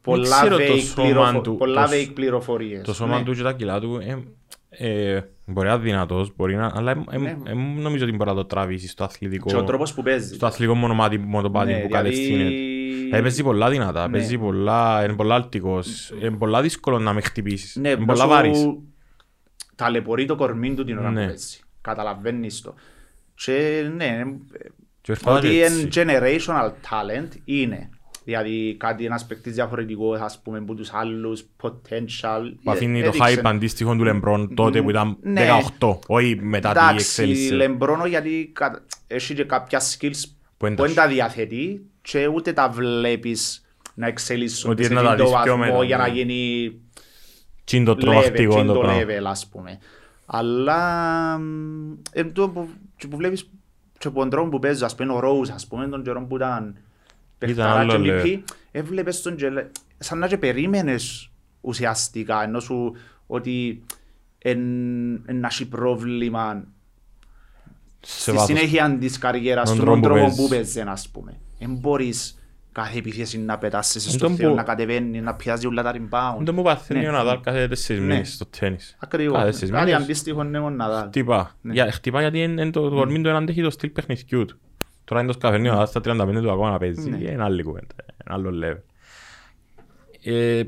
πολλά ξέρω το vague, σώμα πληροφο... του, πολλά το σ- vague πληροφορίες Το σώμα ναι. του και τα κιλά του ε, ε, μπορεί να είναι δυνατός, μπορεί να, αλλά ε, ε, Ναι. ε, νομίζω ότι μπορεί να το τραβήσει στο αθλητικό, και ο τρόπος που παίζει στο αθλητικό μονομάτι μονοπάτι Ναι, που δηλαδή- κατευθύνεται. Ε, παίζει πολλά δυνατά, Ναι. παίζει πολλά, είναι πολλά αλτικός, είναι πολλά δύσκολο να με χτυπήσεις, Ναι, είναι πολλά σου βάρης. ταλαιπωρεί το κορμί του την ώρα Ναι. που παίζει. Καταλαβαίνεις το. Και ναι, Και ήρθα ότι έτσι. είναι generational talent είναι. Δηλαδή κάτι ένας παίκτης διαφορετικός, ας πούμε, από τους άλλους, potential. Που αφήνει Ε, το έδειξε. hype αντίστοιχο του Λεμπρόν τότε που ήταν Ναι. 18, όχι μετά την Εντάξει, εξέλιξη. Λεμπρόνο γιατί κα- έχει και κάποια skills Που εν που τα δεν τα διαθέτει και ούτε τα βλέπεις να εξελίσσονται Ότι σε να τα αυτό δεις το πιο βαθμό μετά, για να ναι. γίνει Τι είναι το level, τρομακτικό τι είναι το το πράγμα. level, ας πούμε. Αλλά μ, εν τω που, και που βλέπεις και από τον τρόπο που παίζει, ας πούμε, ο Rose, ας πούμε, τον καιρό που ήταν παιχταρά άλλο και level. MVP, έβλεπες τον και λέ- σαν να και περίμενες ουσιαστικά, ενώ σου ότι εν, εν να έχει πρόβλημα Σε στη βάθος. συνέχεια της καριέρας Τον του, τρόπο τον που τρόπο παίζεις. που παίζεις, ας πούμε. Δεν μπορείς κάθε επίθεση να πετάσεις Εν στο τω Θεό, που- να κατεβαίνεις, να πιάζει όλα τα rebound. Δεν μου παθαίνει Ναι. ο Ναδάλ κάθε τέσσερις Ναι. μήνες στο τέννις. Κάθε Ακριβώς. τέσσερις Κάτι μήνες αντίστοιχο είναι ο Ναδάλ. χτυπά. Ναι. Για- Χτυπά γιατί είναι- είναι το το κορμί του δεν αντέχει το στυλ παιχνιδιού του. Τώρα είναι το σκαφενείο, αλλά στα 35 του ακόμα να παίζεις. Ναι. Είναι άλλη κουβέντα, ένα άλλο level. Ε,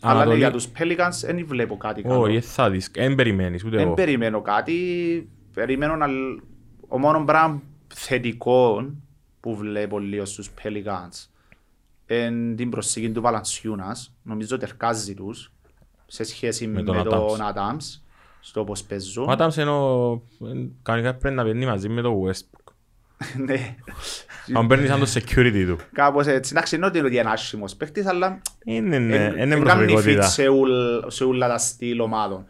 Αλλά ναι, Ανατολή- για τους Pelicans δεν βλέπω κάτι καλό. Όχι, δεν θα δεις, δεν περιμένεις ούτε Δεν εγώ. περιμένω κάτι. Περιμένω να... Ο μόνο πράγμα θετικό που βλέπω λίγο στους Pelicans είναι την προσήκη του Βαλανσιούνας. Νομίζω ότι εργάζει τους σε σχέση Με με, τον τον Adams. Adams στο πώς παίζουν. Ο Άνταμς ενώ ε, κανονικά πρέπει να παίρνει μαζί με το Westbrook. ναι, Αν παίρνεις σαν το security του. κάπως έτσι. Εντάξει, είναι ότι είναι ότι είναι άσχημος παίχτης, αλλά Είναι, ναι, εν- είναι εν κάνει fit προσωπικότητα. σε, ουλ- σε όλα τα στυλ ομάδων.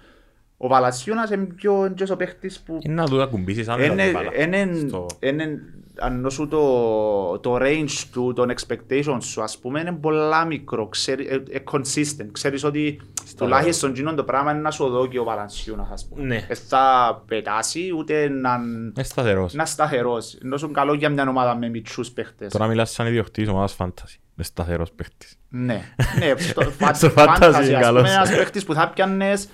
Ο Βαλανσιούνας είναι πιο είναι και ο παίχτης που Είναι να του ακουμπήσεις αν Είναι, δεν μπάλα. είναι, Στο- είναι, αν σου το, το range του, των expectations σου, ας πούμε, είναι πολλά μικρό, ξέρει, ε, ε, consistent. Ξέρεις ότι τουλάχιστον εκείνο το πράγμα είναι να σου δω και ο Βαλανσιούνας, ας πούμε. Ναι. Δεν θα πετάσει, ούτε να, Είναι σταθερός. να σταθερός. Ενώ σου καλό για μια ομάδα με μητσούς παίχτες. Τώρα μιλάς σαν ιδιοκτήτης ομάδας fantasy. Είναι σταθερός παίχτης. Ναι, ναι, στο, φα- Στο fantasy, fantasy ας πούμε, καλός. ένας παίχτης που θα πιάννες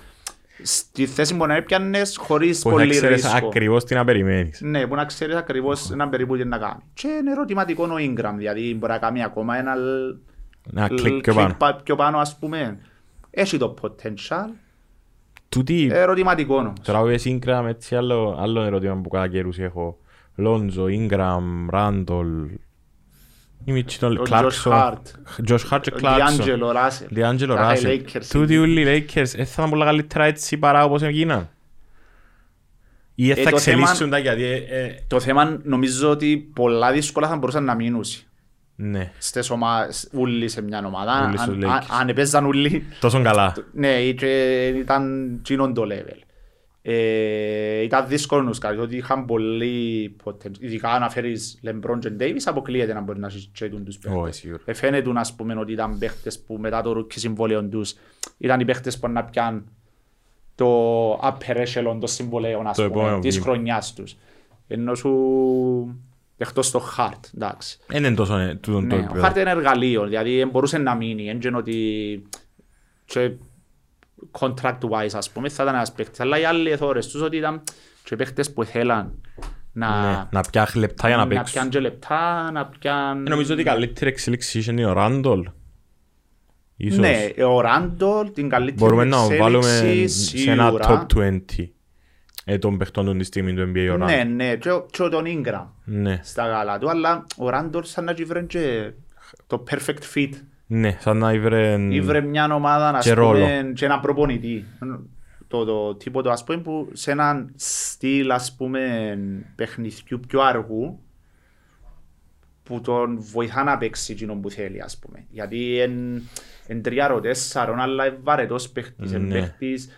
στη θέση που να έπιανες χωρίς Που θα πολύ ξέρεις ρίσκο. ακριβώς τι να περιμένεις. Ναι, που να ξέρεις ακριβώς έναν περίπου τι να κάνεις. Και είναι ερωτηματικό ο Ingram, δηλαδή μπορεί να κάνει ακόμα ένα λ- Ένα λ- κλικ πιο πάνω. πα- πιο πάνω, ας πούμε. Έχει το potential, Τούτη, ερωτηματικό όμως. τώρα ο Ingram, έτσι άλλο, άλλο ερώτημα που κατά καιρούς έχω. Λόντζο, Ingram, Ράντολ, η Μίτσι των Ο Josh Κλάρκσον, Hart, Josh Hart και ο Κλάρκσον, D'Angelo Russell. Διάντζελο Τα Ράσελ. Lakers Τούτοι όλοι οι Lakers δεν θα ήταν πολλά καλύτερα έτσι παρά όπως έγιναν. Ή δεν Ε, θα το θέμα- εξελίσσουν τα γιατί... ε, ε, Το θέμα νομίζω ότι πολλά δύσκολα θα μπορούσαν να μείνουν Ναι, στις ομάδες, ούλοι σε μια ομάδα. Ούλοι στους Αν, αν, Lakers. αν έπαιζαν ούλοι, τόσο καλά. ναι, και ήταν τσίνον το level. Ε, ήταν δύσκολο να σκάσεις, ότι είχαν πολύ potential. Ειδικά αν φέρεις LeBron και Davis, αποκλείεται να μπορεί να συζητούν τους παίχτες. Όχι, σίγουρα. Ε, φαίνεται ας πούμε ότι ήταν παίχτες που μετά το rookie συμβόλαιο τους ήταν οι παίχτες που να πιάνουν το upper echelon των συμβολαίων ας Το πούμε, επόμενο της βήμα. χρονιάς τους. Ενώ σου εκτός το hard, εντάξει. Δεν είναι τόσο ε, τούτον το Ναι, ο επίπεδο. hard είναι εργαλείο, δηλαδή δεν μπορούσε να μείνει, δεν είναι ότι και contract-wise ας πούμε θα ήταν ένας παίχτης, αλλά οι άλλοι εθώρες τους ότι ήταν και παίχτες που θέλαν να, Ναι, Να πιάσει λεπτά για να να παίξουν. πιάνουν και λεπτά, να πιάνουν... Ε, Νομίζω ότι η καλύτερη εξέλιξη είναι ο Ράντολ. Ίσως. Ναι, ο Ράντολ την καλύτερη Μπορούμε να το βάλουμε εξέλιξη σε ένα σίγουρα. top 20 ε, των παιχτών του τη στιγμή του NBA ο Ναι, Ράντολ. ναι, και, ο- και ο τον Ingram Ναι, στα γάλα του, αλλά ο Ράντολ σαν να βρει και το perfect fit. Ναι, σαν να ήβρε... Ήβρε μια ομάδα, ας Και ρόλο. πούμε, και ένα προπονητή. Το, το τίποτα, ας πούμε, που σε έναν στυλ, ας πούμε, παιχνιδιού πιο αργού, που τον βοηθά να παίξει εκείνο που θέλει, ας πούμε. Γιατί εν, εν τριάρο τέσσαρον, αλλά είναι βαρετός παίχτης, εν Ναι. παίχτης,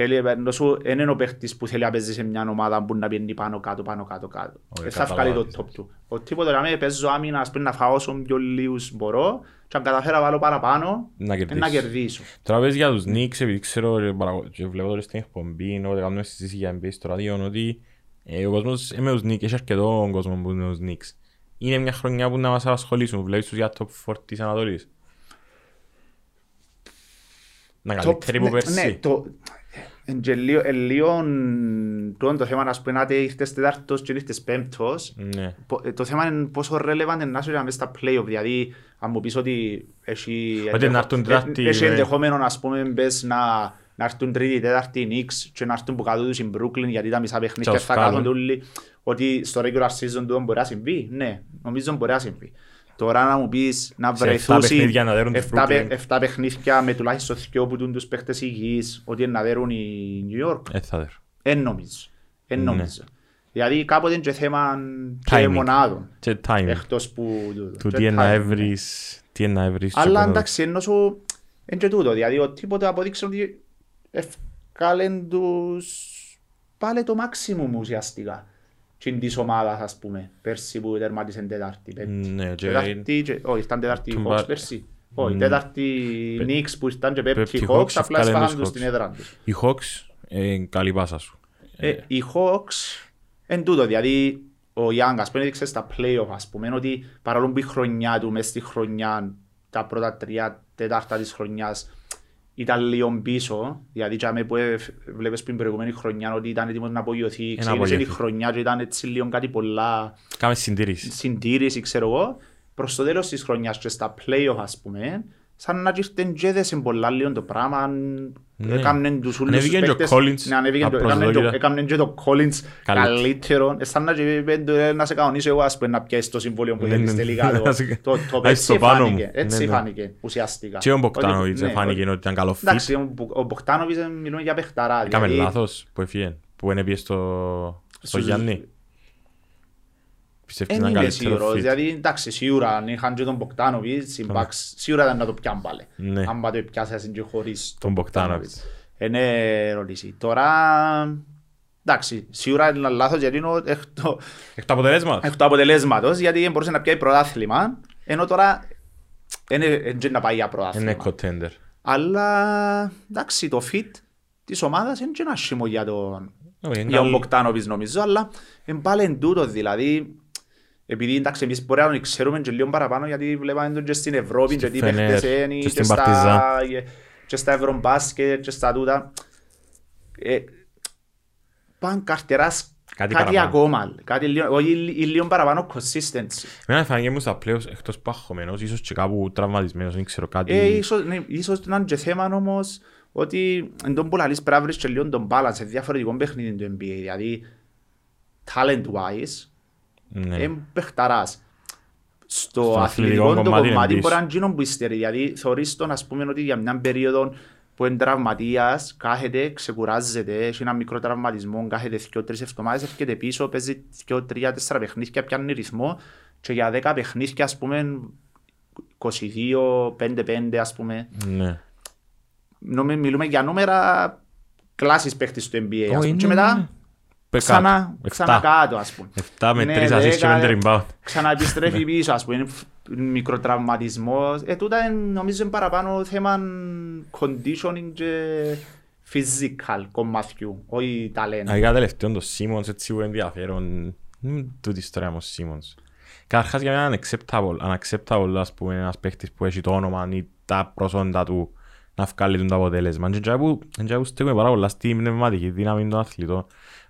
Θέλει επένδο σου, δεν είναι ο παίχτης που θέλει να παίζει σε μια ομάδα που να πιένει πάνω κάτω, πάνω κάτω κάτω. Όχι, Δεν θα βγάλει το καταλάβεις. top του. Ο τίποτε να με παίζω άμυνα, ας πούμε να φάω όσο πιο λίγους μπορώ και αν καταφέρω να βάλω παραπάνω, Να ε, να κερδίσεις. κερδίσω. Τώρα πες για τους Knicks, επειδή ξέρω και παρακολου- και βλέπω τώρα στην εκπομπή, όποτε κάνουμε συζήτηση για NBA στο ράδιο, ότι ε, ο κόσμος ε, με τους Knicks, έχει αρκετό κόσμο που είναι τους Knicks. Είναι μια χρονιά που να μας απασχολήσουν, βλέπεις τους για top 40 της Ανατολής. Να Το- καλύτερη που ναι, Ναι, πέρσι. Το... εν και λίγο- εν λίγο το το θέμα, ας πούμε, να ήρθες τετάρτος και ήρθες πέμπτος, Ναι. Πο- ε, Το θέμα είναι πόσο relevant είναι να είσαι μέσα στα play-off, δηλαδή αν μου πεις ότι έχει, Ότι να έρθουν ε, τετάρτη, έχει ε. ενδεχόμενο ας πούμε μπες να, να έρθουν τρίτη, τέταρτη οι Knicks και να έρθουν που κάτω τους in Brooklyn γιατί τα μισά παιχνίδια Και θα βγάλουν. κάθονται όλοι ότι στο regular season του μπορεί να συμβεί. Ναι, νομίζω μπορεί να συμβεί. Τώρα να μου πεις να Σε βρεθούν εφτά παιχνίδια να δέρουν τους Brooklyn. 7 παιχνίδια με τουλάχιστον δυο που τούν τους παίχτες υγιείς ότι είναι να δέρουν οι New York; Ε, θα δέρω. Εν νομίζω. Εν Ναι. νομίζω. Δηλαδή κάποτε είναι και θέμα και Timing. μονάδων. Και timing. Εκτός που... Του και τι είναι να timing, ναι. έβρεις, τι είναι να έβρεις. και Αλλά πότε- εντάξει, ενώ σου... Είναι και τούτο. Δηλαδή ο τίποτε αποδείξε ότι ευκάλεν τους... Πάλε το maximum ουσιαστικά. Και της ομάδας ας πούμε. Πέρσι που τερμάτισαν τέταρτη, πέμπτη. Ναι, και Τέταρτη, και- όχι, ήταν τέταρτη Τον Hawks πα- πέρσι. Όχι, Μ. τέταρτη Πε- Knicks που ήταν και Πέμπτη πέμπτη Hawks, Hawks, απλά ευκάλεν έσφαγαν τους τους Hawks. στην έδρα τους. Οι Hawks, ε, καλή πάσα σου. Ε, οι Hawks εν τούτο, δηλαδή ο Young ας πούμε έδειξε στα play-off ας πούμε ότι παρόλο που η χρονιά του μες στη χρονιά τα πρώτα τρία τέταρτα της χρονιάς ήταν λίγο πίσω δηλαδή και με που ε, βλέπεις πριν προηγούμενη χρονιά ότι ήταν έτοιμος να απογειωθεί ξεκίνησε η απογειωθεί. χρονιά και ήταν έτσι λίγο κάτι πολλά Κάμε συντήρηση. συντήρηση ξέρω εγώ προς το τέλος της χρονιάς και στα play-off ας πούμε σαν να ήρθαν και έδεσαν πολλά λίγο το πράγμα Ναι. έκαμνεν τους ούλους Ανέβηκε τους και ο παίκτες Collins ναι, ανέβηκε το- έκαμνεν απροσδόκητα. το- έκαμνεν και το Collins Καλύτερο. καλύτερο Ε, σαν να και είπε, «Ε, να σε κανονίσω εγώ ας πούμε να πιέσεις το συμβόλαιο που Ναι, θέλεις ναι, τελικά ναι, το- να σε- το- το να είσαι στο έτσι πάνω μου. φάνηκε έτσι Ναι, ναι. φάνηκε ουσιαστικά Και ο Ότι- Μποκτάνοβιτς ναι, φάνηκε ότι ήταν καλό fit. εντάξει ο Μπο- ο Μποκτάνοβιτς ε, μιλούμε για παιχταρά Έκαμε δηλαδή- λάθος που έφυγε, που είναι πήγε στο, στο Στους- Γιάννη. Πιστεύεις Εν να είναι είμαι καλύτερο σίγουρος, fit; δηλαδή εντάξει σίγουρα αν είχαν και τον Μποκτάνοβιτς, οι Bucks σίγουρα ήταν να το πιάνε πάλι. Ναι. Αν πάτε πιάσασαν και χωρίς Τον Μποκτάνοβιτς. Είναι ερώτηση. Τώρα, εντάξει, σίγουρα είναι λάθος γιατί είναι εκ το- Εκ το αποτελέσμα. εκ του αποτελέσματος, γιατί μπορούσε να πιάει πρωτάθλημα, ενώ τώρα είναι είναι να πάει για Είναι πρωτάθλημα. contender. Αλλά, εντάξει, το fit της ομάδας είναι και ένα σχήμο για τον Όχι, είναι για τον καλό. Μποκτάνοβιτς νομίζω, αλλά είναι πάλι εν τούτος δηλαδή επειδή εντάξει εμείς μπορεί να τον ξέρουμε και λίγο παραπάνω γιατί βλέπαμε τον και στην Ευρώπη και τι Φενέρ, παίχτες είναι και και στην στα, Παρτιζάν. και στα Ευρωμπάσκετ και στα τούτα ε, πάνε καρτεράς Κάτι κάτι, παραπάνω. ακόμα, κάτι λίγο, όχι, ή λίγο παραπάνω consistency. Εμένα φάνηκε μου στα playoffs εκτός που αγχωμένος, ίσως και κάπου τραυματισμένος, δεν ξέρω κάτι. Ε, ίσως, ναι, ίσως να είναι και θέμα όμως ότι εν τον που λαλείς πρέπει να βρεις και λίγο τον balance σε διαφορετικό παιχνίδι του NBA. Δηλαδή, talent-wise, Ναι. Είναι παιχταράς. Στο, Στο αθλητικό αθλητικό το κομμάτι είναι κομμάτι πίσω. μπορεί να γίνουν που υστερεί. Δηλαδή, θεωρείς τον, ας πούμε, ότι για μια περίοδο που είναι τραυματίας, κάθεται, ξεκουράζεται, έχει ένα μικρό τραυματισμό, κάθεται δύο-τρεις εβδομάδες, έρχεται πίσω, παίζει δύο, τρία, τέσσερα παιχνίδια, πιάνει ρυθμό και για δέκα παιχνίδια, ας πούμε, 22, 5-5, ας πούμε. Ναι. Νομι- Μιλούμε για νούμερα κλάσης παίχτης του NBA, ας πούμε. είναι, Και ναι. μετά Πε ξανά, κάτω. ξανά Εφτά. κάτω, ας πούμε. Εφτά με Ναι, τρεις assists και δέκα, πέντε rebound. Ξαναεπιστρέφει πίσω, ας πούμε, είναι φ- μικροτραυματισμός. Ε, τούτα είναι, νομίζω είναι παραπάνω θέμα conditioning και physical κομματιού, όχι talent. Αγικά τελευταίον το Simmons έτσι που ενδιαφέρον. Μ, Τούτη ιστορία με ο Simmons. Καταρχάς για μένα είναι unacceptable, unacceptable ας πούμε ένας παίχτης που έχει το όνομα ή τα προσόντα του να βγάλει τον το αποτέλεσμα. Και τζάι που, τζάι που στέκουμε πάρα πολλά στη πνευματική δύναμη των αθλητών.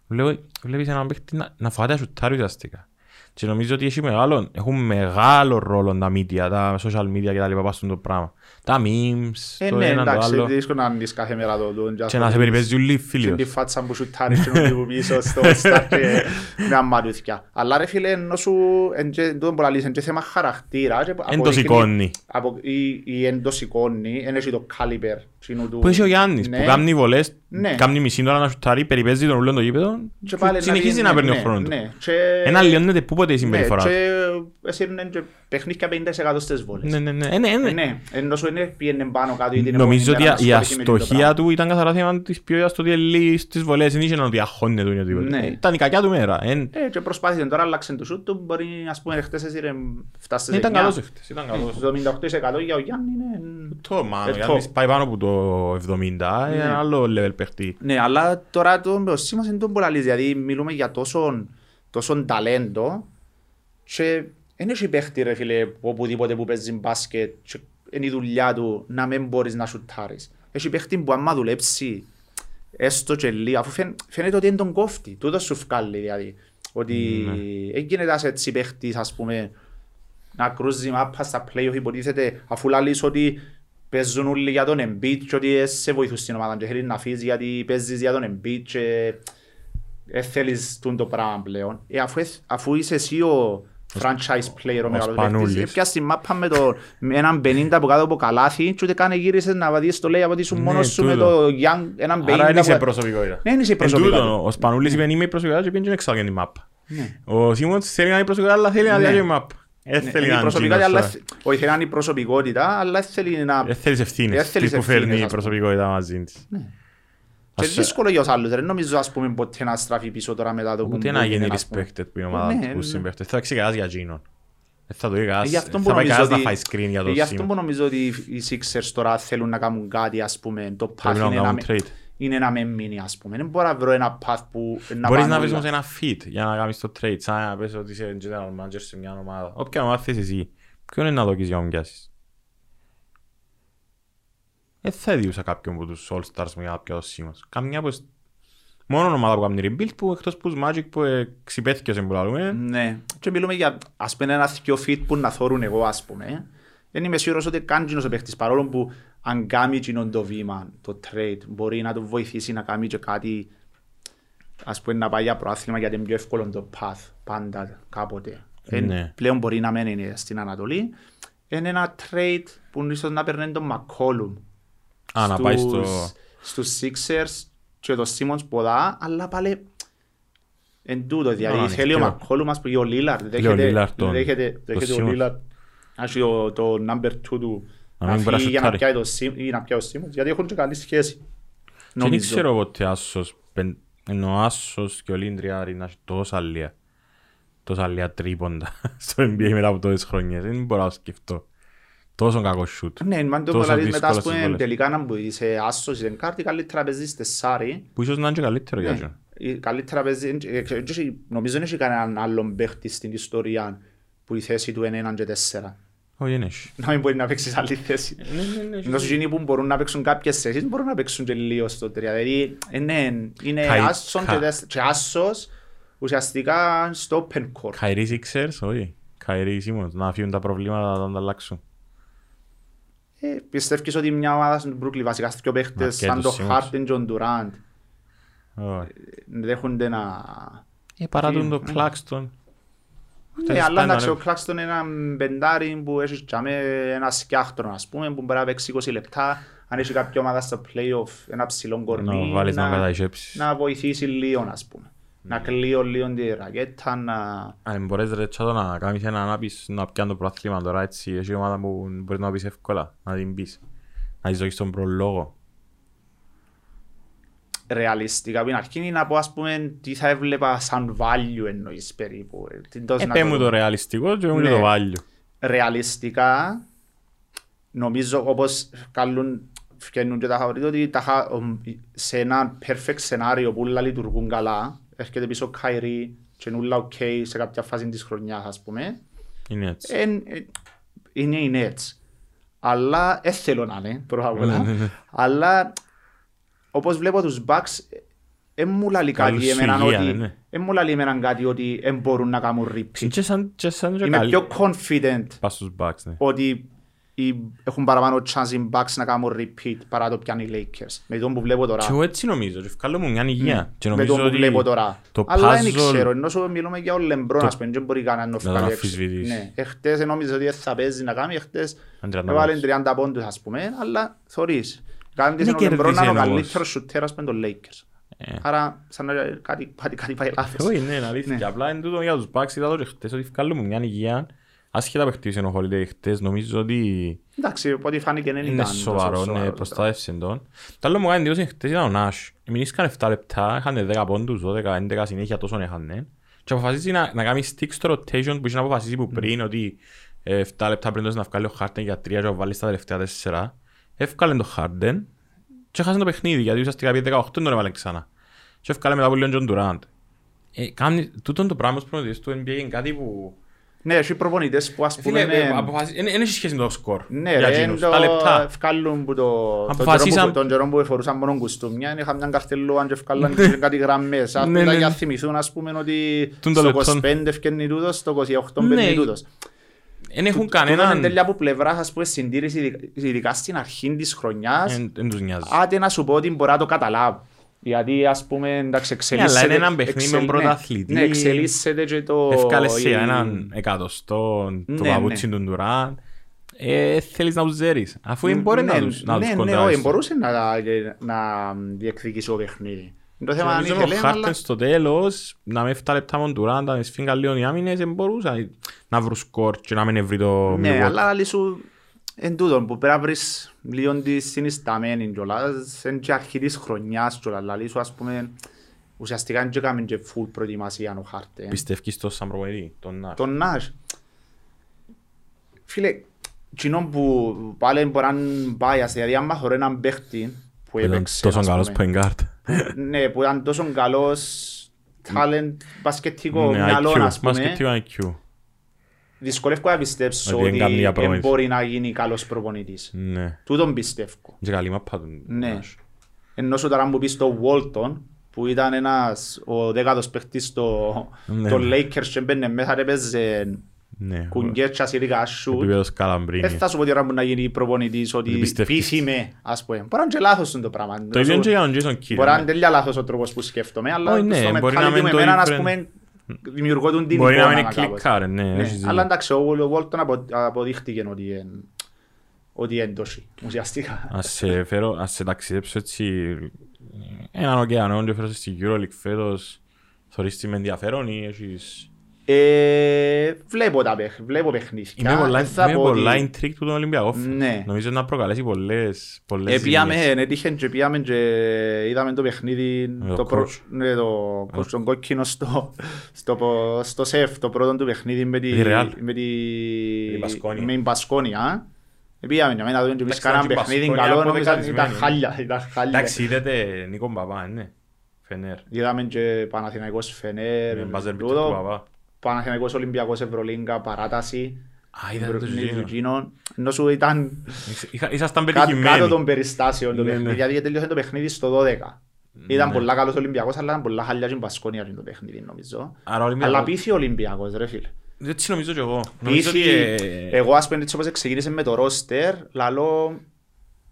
Βλέπω- Βλέπεις έναν παίχτη να, να φάτε ασουτάρει ουσιαστικά. Και νομίζω ότι έχει μεγάλο, έχουν μεγάλο ρόλο τα media, τα social media και τα λοιπά πάνω στο πράγμα. Τα memes, Ε, το ναι, ένα το εντάξει, άλλο. δύσκολο να δεις κάθε μέρα το το. Και να σε περιπέζει όλοι οι φίλοι. Και τη φάτσα που σου τάρει και να πίσω στο στάρ και με αμμαρούθια. Αλλά ρε φίλε, ενώ σου, εν και- τούτο που λαλείς, εν και θέμα χαρακτήρα. και Εν το αποδεικνύει- σηκώνει. απο- ή- ή εν το σηκώνει, εν έχει το caliber. Τσινού του- Που έχει ο Γιάννης, Ναι. που κάνει βολές, Ναι. κάνει μισή ώρα να σουτάρει, περιπέζει τον ούλον το γήπεδο Και και πάλι συνεχίζει δει- να ναι, παίρνει ο ναι, χρόνος του. ναι. Και- Ένα λιώνεται που η συμπεριφορά του. Ναι, και έσυρνε και παιχνίδια 50% στις βόλες. Ναι, ναι, ναι. Ε, ναι, ναι. Ε, Ναι, ενώ σου είναι πήγαινε πάνω κάτω ή την Νομίζω ότι επόμενη η μέρα να ασχοληθεί με το αστοχία πράγμα. του ήταν καθαρά θέμα της ποιότητας του ότι ελίγει στις βολές. Δεν είχε να διαχώνεται του ή οτιδήποτε. Ναι. Ήταν η κακιά του μέρα. Εν- Ε, και προσπάθησε τώρα, άλλαξε το σούτ του, μπορεί, ας πούμε, χτες έσυρε φτάσεις στις Ήταν 9. καλός εχθές. Ήταν καλός. Το 78% για ο Γιάννη είναι... Το μάνο, Ε, Γιάννης το. πάει πάνω από το 70, είναι ένα άλλο level παίχτη. Ναι, αλλά τώρα το ο Σίμας είναι τον πολλά λύση, δηλαδή μιλούμε για τόσο, τόσο ταλέντο και δεν έχει παίχτη ρε φίλε οπουδήποτε που παίζει μπάσκετ και είναι η δουλειά του να μην μπορείς να σουτάρεις. Έχει παίχτη που άμα δουλέψει έστω και λίγο, αφού φαίν- φαίνεται ότι είναι τον κόφτη, τούτος σου βγάλει δηλαδή. Ότι δεν γίνεται ένας έτσι παίχτης ας πούμε να κρούζει μάπα στα play-off υποτίθεται αφού λαλείς ότι παίζουν όλοι για τον Embiid και ότι δεν σε βοηθούν στην ομάδα και θέλεις να φύγεις γιατί παίζεις για τον Embiid και δεν θέλεις τούν το πράγμα πλέον. Ε, αφού, εθ- αφού είσαι εσύ ο franchise player ο μεγάλος Σπανούλης. παίκτης, έπιασες τη μάπα με, το, με έναν 50 από κάτω από καλάθι και ούτε καν γύρισες να δεις το λέει από ότι ήσουν Ναι, μόνος σου με τούτο. το young, έναν 50 Άρα δεν είσαι που- προσωπικότητα. Ναι, δεν είσαι η Εν προσωπικότητα. τούτο, Ο Σπανούλης είπε είμαι η προσωπικότητα και πήγαινε και εξάγει την μάπα. Ναι. Ο Σίμονς θέλει να είναι η προσωπικότητα αλλά θέλει να Ναι. διάγει η μάπα. Δεν Ναι, θέλει είναι να η είναι προσωπικότητα, αλλά εκείνος, θε- όχι θέλει να είναι η προσωπικότητα, αλλά θέλει να... Δεν θέλεις ευθύνες. Δεν θέλεις Τι που ευθύνες, φέρνει η ας πούμε. προσωπικότητα μαζί της. Και Ας- δύσκολο για τους άλλους, δεν νομίζω ας πούμε ποτέ να στραφεί πίσω τώρα μετά το που Ούτε να μπορεί γίνει ας πούμε. respected που η ομάδα Ναι, του ναι. συμπαίχτες. Θα ξεκινάς για εκείνον. Δεν θα το Ε, είχας. Γι' αυτό Θα που πάει νομίζω κανένας να ότι- φάει screen για ε, το γι' αυτό Σίμον. που νομίζω ότι οι Sixers τώρα θέλουν να κάνουν κάτι ας πούμε, το path Πρέπει να είναι να, κάνουν με- trade. είναι να με μείνει ας πούμε. Δεν μπορώ να βρω ένα path που να Μπορείς πάνε να βρεις όλα. όμως ένα fit για να κάνεις το trade. Σαν να πες ότι είσαι general manager σε μια ομάδα. Όποια ομάδα θες εσύ. Ποιον είναι να δοκείς για να μου πιάσεις. Δεν θα έδιουσα κάποιον από τους All-Stars μου για να πιάσω Σίμος. Καμιά που... Μόνο ομάδα που κάνει rebuild που εκτός που τους Magic που εξυπέθηκες που λαλούμε. Ναι, και μιλούμε για ας πούμε ένα θκιο fit που να θόρουν εγώ ας πούμε. Δεν είμαι σίγουρος ότι κάνει κοινός ο παίχτης παρόλο που αν κάνει κοινό το βήμα, το trade, μπορεί να το βοηθήσει να κάνει και κάτι ας πούμε να πάει για προάθλημα γιατί είναι πιο εύκολο το path πάντα κάποτε. Ε, Ναι. Πλέον μπορεί να μένει στην Ανατολή. Είναι ένα trade που ίσως να παίρνει τον McCollum Α, να πάει στο... στους- στους Sixers και το Simmons ποδά, αλλά πάλι εν τούτο, δηλαδή Να, θέλει ο ανοιχτό. Μακκόλου μας πει ο Λίλαρντ, Θέλει ο δέχεται, Lillard τον- δέχεται, δέχεται ο Simmons. Λίλαρντ, να έχει ο- το number 2 του Να να μην μπορεί να φύγει για να σουτάρει. πιάει το Sim- ή να πιάει ο Simmons, γιατί έχουν και καλή σχέση. Και δεν Νομίζω. ξέρω ποτέ άσος, πεν- ενώ ο άσος και ο Λίντριάρη να έχει τόσα λία, τόσα λία τρίποντα στο NBA μετά από τόσες χρονιές. Δεν μπορώ να σκεφτώ. Τόσο κακό σούτ. Ναι, μαν το Τόσο κολλάρεις μετά δύσκολο ας στις πούμε βόλες. τελικά να μπει σε άσος, είναι κάτι καλύτερα παίζεις τεσσάρι, Που ίσως να είναι και καλύτερο για Ναι. αυτόν. Ε, Καλύτερα παίζει, ε, ε, ε, νομίζω δεν έχει κανέναν άλλον παίχτη στην ιστορία που η θέση του είναι έναν και τέσσερα. Όχι, δεν έχει. Να μην μπορεί να παίξεις σε άλλη θέση. Ενώ εκείνοι που μπορούν να παίξουν κάποιες θέσεις μπορούν να παίξουν και λίγο στο τρία. Δηλαδή είναι, είναι Καί- άσον και, κα- τεσ- και άσος ουσιαστικά στο open court. Καϊρή Sixers, όχι. Καϊρή Σίμονς, να αφήνουν τα προβλήματα να τα αλλάξουν. Ε, πιστεύεις ότι μια ομάδα στην Brooklyn βασικά στους πιο παίχτες και σαν τους το Simmons. Harden και ο Durant Όχι. δέχονται να... Ε, παρά τον το Ναι. Claxton. Ναι, αλλά ήταν, εντάξει, ε. ο Claxton είναι ένα μπεντάρι που έχει τζάμε ένα σκιάχτρο, ας πούμε, που μπορεί να παίξει 20 λεπτά. Αν έχει κάποια ομάδα στο play-off, ένα ψηλό κορμί, Να βάλεις να να, καταϊσέψεις. να βοηθήσει λίγο, ας πούμε. Να κλείω λίγο τη ρακέτα, να... Αν μπορείς ρε τσάτο να κάνεις ένα να πεις να πιάνει το προάθλημα τώρα έτσι, έχει ομάδα που μπορείς να πεις εύκολα, να την πεις. Να της δώσεις τον προλόγο. Ρεαλιστικά από την αρχή είναι να πω ας πούμε τι θα έβλεπα σαν value εννοείς περίπου. ε, τι τόσο Ε, να πέ το μου δω. το ρεαλιστικό και μου Ναι. το βάλιο. Ρεαλιστικά νομίζω όπως καλούν φτιάχνουν και τα φαβορίτ ότι τα, χα- ομ, σε ένα perfect σενάριο που όλα λειτουργούν καλά έρχεται πίσω ο Κάιρι και είναι όλα οκ σε κάποια φάση της χρονιάς ας πούμε Είναι έτσι. εν, ε, είναι οι Nets. Αλλά δεν θέλω να είναι πρώτα απ' όλα. Αλλά όπως βλέπω τους Bucks δεν μου λέει κάτι Καλούς σου εμένα υγεία, ότι ναι. δεν μου λέει εμένα κάτι ότι δεν μπορούν να κάνουν repeat. Και σαν και σαν και Είμαι καλή. πιο confident Πας στους Bucks, ναι. ότι οι- έχουν παραπάνω chance οι Bucks να κάνουν repeat παρά το πιάνει οι Lakers. Με τον που βλέπω τώρα. Και εγώ έτσι νομίζω, και βγάλω μου μια υγεία. Και Με νομίζω τον που ότι βλέπω τώρα. το Αλλά δεν puzzle- ξέρω, ενώ σου μιλούμε για ο Λεμπρόν, ας πούμε, δεν μπορεί κανένα να Να τον βγάλει έξω. αμφισβητήσει. Ναι, εχθές νόμιζα ότι δεν θα παίζει να κάνει, εχθές Αν 30 έβαλε πόντους. 30 πόντους, ας πούμε, αλλά θωρείς. Κάνει Είναι ο Λεμπρόν να είναι ο κερδίζει όμως. καλύτερος σουτέρας με τον Lakers. Ε. Άρα, σαν να κάτι, κάτι, κάτι πάει λάθος. Όχι, ναι, είναι αλήθεια. Ναι. Και απλά είναι τούτο για τους Bucks, είδα το και χτες ότι βγάλουμε μια υγεία. Άσχετα που χτύπησε ο Holiday χτες, νομίζω ότι Εντάξει, από ό,τι φάνηκε δεν είναι ήταν τόσο σοβαρό, ναι, σοβαρό. προστάτευσε τον. Το άλλο μου κάνει εντύπωση χτες ήταν ο Nash. Εμείς 7 λεπτά, είχαν 10 πόντους, 12, 11 συνέχεια τόσο είχαν. Και αποφασίζει να, να κάνει stick στο rotation που είχε να αποφασίσει που πριν ότι ε, 7 λεπτά πριν να βγάλει ο Harden για 3 και να βάλει στα τελευταία 4. Εύκαλε το Harden και έχασε το παιχνίδι γιατί ουσιαστικά πήγε 18 τον έβαλε ξανά. Και εύκαλε μετά που λέει ο John Durant. Ε, κάνει, τούτον το πράγμα στους προπονητές του NBA είναι κάτι που... Ναι, έχει προπονητές που ας πούμε... Φίλε, ε, ναι, αποφασι- εν- εν έχει σχέση με το σκορ. Ναι, για ρε, εκείνους. το Τα λεπτά. ευκάλλουν που το... τον Αποφασίσαν- καιρό που- Τον καιρό που φορούσαν μόνο κουστούμια, είχαν μια καρτελούα και ευκάλλαν και κάτι γραμμές. Ας Ναι, πούμε, ναι, για ναι. να θυμηθούν, ας πούμε, ότι Τούν το στο λεπτόν. 25 ευκαινεί τούτος, στο 28 Ναι. μπαίνει τούτος. Εν έχουν Τούτο είναι κανέναν... τέλεια από πλευράς, ας πούμε, συντήρηση, ειδικά- ειδικά στην αρχή της χρονιάς. Εν εν τους νοιάζει. Άντε να σου πω ότι μπορεί να το καταλάβω. Γιατί ας πούμε εντάξει εξελίσσεται... είναι έναν παιχνίδι με εξελ- πρωταθλητή. Ναι, ναι, εξελίσσεται και το... Εύκαλε σε η- έναν εκατοστό το Ναι, παπούτσι ναι. του Ντουράν. Ε, θέλεις να τους ζέρεις. Αφού δεν μπορεί να Ναι, τους, να ναι, τους ναι, κοντράσεις. όχι, μπορούσε να, να διεκδικήσει το παιχνίδι. Το θέμα αν Νομίζω ήθελε, ο Χάρτεν αλλά... στο τέλος, να με 7 λεπτά με τον Ντουράν, να με σφίγγα λίγο οι άμυνες, δεν μπορούσαν να βρουν σκορ και να μην βρει το Ναι, Milwaukee. αλλά άλλη σου εν τούτον που πρέπει να βρεις λίγο τη συνισταμένη κιόλας, εν και αρχή της χρονιάς κιόλας, δηλαδή σου ας πούμε ουσιαστικά δεν έκαμε και full προετοιμασία ο Χάρτεν. Πιστεύεις το σαν προπονητή, τον Νάρ. Τον Νάσ. Φίλε, κοινό που πάλι μπορεί να είναι biased, δηλαδή άμα χωρώ έναν παίχτη που Ήταν έπαιξε, τόσο ας καλός πούμε, point guard. Ναι, που ήταν τόσο καλός talent, μπασκετικό Ναι, μυαλό, IQ, ας πούμε, μπασκετικό IQ. δυσκολεύω να πιστέψω Ότι είναι ότι καμία δεν προπονητής. μπορεί να γίνει καλός προπονητής. Ναι. Τούτον πιστεύω. Και καλή μάπα του. Ναι. Nash. Ενώ σου τώρα μου πεις το Walton, που ήταν ένας, ο δέκατος παίχτης στο, Ναι. το Lakers και μπαίνε μέσα και παίζε Ναι. κουγκέτσα σειρικά σουτ. Επίπεδος Καλαμπρίνη. Δεν θα σου πω ότι ώρα που να γίνει προπονητής ότι Δεν πιστεύεις. πείθει ας πούμε. Μπορεί να είναι και λάθος είναι το πράγμα. Το ίδιο είναι και για τον Jason Kidd. Μπορεί να είναι ναι. τέλεια λάθος ο τρόπος που σκέφτομαι, αλλά Όχι, ναι, στο μπορεί να mentality μην μου το εμένα, ας different. πούμε, δημιουργώ τον την Μπορεί να εικόνα μην είναι κάπως. κλικάρε, ναι. Ναι, έχεις δίκιο. Αλλά εντάξει, ο ο Walton απο- αποδείχτηκε ότι είναι- ότι είναι εντός, ουσιαστικά. Ας σε φέρω, ας σε ταξιδέψω έτσι έναν ωκεανό και φέρω σε στη EuroLeague φέτος θωρείς τι με ενδιαφέρον ή έχεις... Ε, βλέπω τα παιχνίδια, βλέπω παιχνίδια. Είμαι πολλά, Δεν θα είμαι πω πολλά ότι- intrigued του τον Ολυμπιακό φέτος. Ναι. Νομίζω να προκαλέσει πολλές, πολλές Ε, πήγαμε, ζημίες. έτυχε και πήγαμε και είδαμε το παιχνίδι, το το, προ... coach. ναι, το coach τον κόκκινο στο, στο, πο- στο σεφ, το πρώτο του παιχνίδι με τη, Με τη Real. με τη, την Μπασκόνια. με την Μπασκόνια. Ε, πήγαμε για μένα, και εμείς Εντάξει, κάναμε ήταν και η παιχνίδι Μπασκόνια καλό, από νομίζω ήταν δεκαρισμένη, χάλια, ήταν χάλια. Εντάξει, είδατε Νίκο Μπαπά, ναι. Φενέρ. Είδαμε και Παναθηναϊκός Φενέρ, Με μπάζερ μπίτερ τούτο, του Μπαπά. Παναθηναϊκός Ολυμπιακός Ευρωλίγκα, παράταση, Α, είδατε το παιχνίδι του ζήτημα. Τζίνο, ενώ σου ήταν Είχα- Ήσασταν Κάτω, κάτω πετυχημένοι. των περιστάσεων το Ναι, παιχνίδι, ναι. γιατί τελείωσε το παιχνίδι στο 12. Ήταν Ναι. πολλά καλός Ολυμπιακός, αλλά ήταν πολλά χαλιά και η Μπασκόνια το παιχνίδι νομίζω. Άρα ο Ολυμπιακός- Αλλά πείθει ο Ολυμπιακός ρε φίλε. Έτσι νομίζω και εγώ. Νομίζω Πείθει, ότι... ε, εγώ ας πούμε έτσι όπως ξεκίνησε με το ρόστερ, λαλό,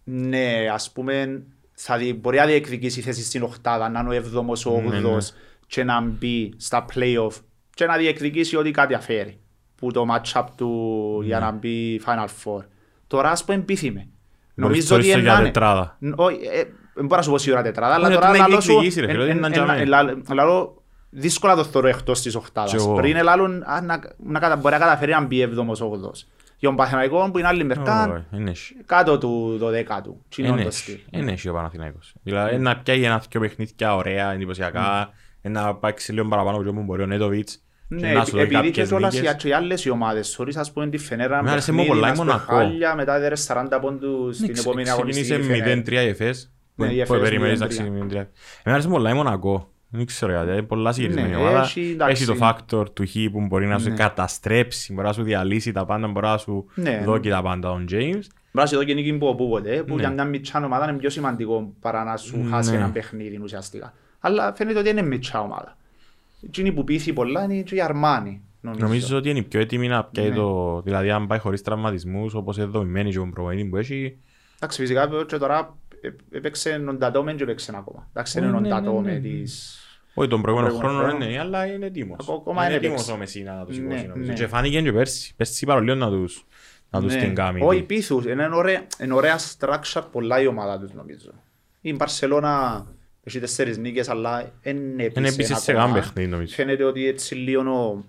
ναι ας πούμε, θα δι, μπορεί να διεκδικήσει θέση στην οχτάδα, να είναι ο εβδόμος, ο Ναι, ναι. όγδος και να μπει στα play-off και να διεκδικήσει ό,τι κάτι αφαίρει που το match-up του για Ναι. να μπει Final Four. Τώρα ας πούμε πείθει με. Μπορείς Νομίζω ότι το ρίξω για είναι τετράδα. Ν- Όχι, ε, δεν μπορώ να σου πω σίγουρα τετράδα, αλλά Όχι, τώρα ότι να λαλό σου... διεκδικήσει, ρε φίλε, ότι εν- είναι εν- τζαμέ. εν- λαλό- λαλό, δύσκολα το θεωρώ εκτός της Κι οχτάδας. εγώ. Πριν ελάλλον α, να, να, κατα- μπορεί να καταφέρει να μπει εβδόμος όγδος. Για τον Παθηναϊκό που είναι άλλη μερικά, Όχι, δεν έχει. κάτω του δωδέκατου. Τι είναι Δεν το έχει. στυλ. Δεν έχει ο Παναθηναϊκός. Δηλαδή να πιάει ένα δυο παιχνίδια ωραία, εντυπωσιακά, να πάει λίγο παραπάνω από ό,τι μπορεί ο Νέτοβιτς. Ναι, να σου δώσει επειδή και κάποιες κιόλας νίκες. οι- και οι άλλες οι ομάδες, θωρείς ας πούμε τη Φενέρα Εμένα αρέσει μου παιχνίδι, πολλά η ας πούμε, Μονακό. χάλια, μετά έδερε 40 πόντους στην Ναι, επόμενη αγωνιστική. Ξεκίνησε η Φενέρ. 0-3 η ΕΦΕΣ. Ναι, η Που Εφές περίμενες να 0-3. ξεκινήσει 0-3. Εμένα αρέσει πολλά η Μονακό. Δεν ξέρω γιατί, είναι πολλά συγκεκριμένη Ναι, ομάδα. έχει, εντάξει. Έχει το factor του Χ που μπορεί να σου Ναι. καταστρέψει, μπορεί να σου διαλύσει τα πάντα, μπορεί να σου Ναι. δώσει τα πάντα τον James. Μπράβο εδώ και νίκη που οπούποτε, που Ναι. για μια μητσά ομάδα είναι πιο σημαντικό παρά να σου Ναι. χάσει ένα παιχνίδι ουσιαστικά. Αλλά φαίνεται ότι είναι μητσά ομάδα. Εκείνη που πείθει πολλά είναι και η Αρμάνη. Νομίζω. Νομίζω ότι είναι πιο έτοιμη να πιάει Ναι. το... Δηλαδή αν πάει χωρίς τραυματισμούς, όπως είναι δομημένη και ο προπονητή που έχει, Εντάξει, φυσικά και τώρα ε- έπαιξε ο Ντατόμε και έπαιξε ακόμα. Εντάξει, είναι Ναι, ο ναι, ναι, Ντατόμε ναι. της... Όχι τον προηγούμενο προηγούμενο χρόνο χρόνο. είναι, αλλά είναι έτοιμος. Ακόμα είναι είναι έτοιμος παίξει. ο Μεσίνα να τους Ναι, σηκώσει. νομίζω. ναι. Και φάνηκε και πέρσι. Πέρσι παρολίγο να τους, να τους Ναι. την κάνει. Όχι, πείθους. Είναι ωραία, είναι ωραία structure πολλά η ομάδα τους νομίζω. Η Μπαρσελώνα έχει τέσσερις νίκες, αλλά δεν Είναι έπεισε επίσης σε ακόμα. καν παιχνίδι νομίζω. Φαίνεται ότι έτσι λίγο ο...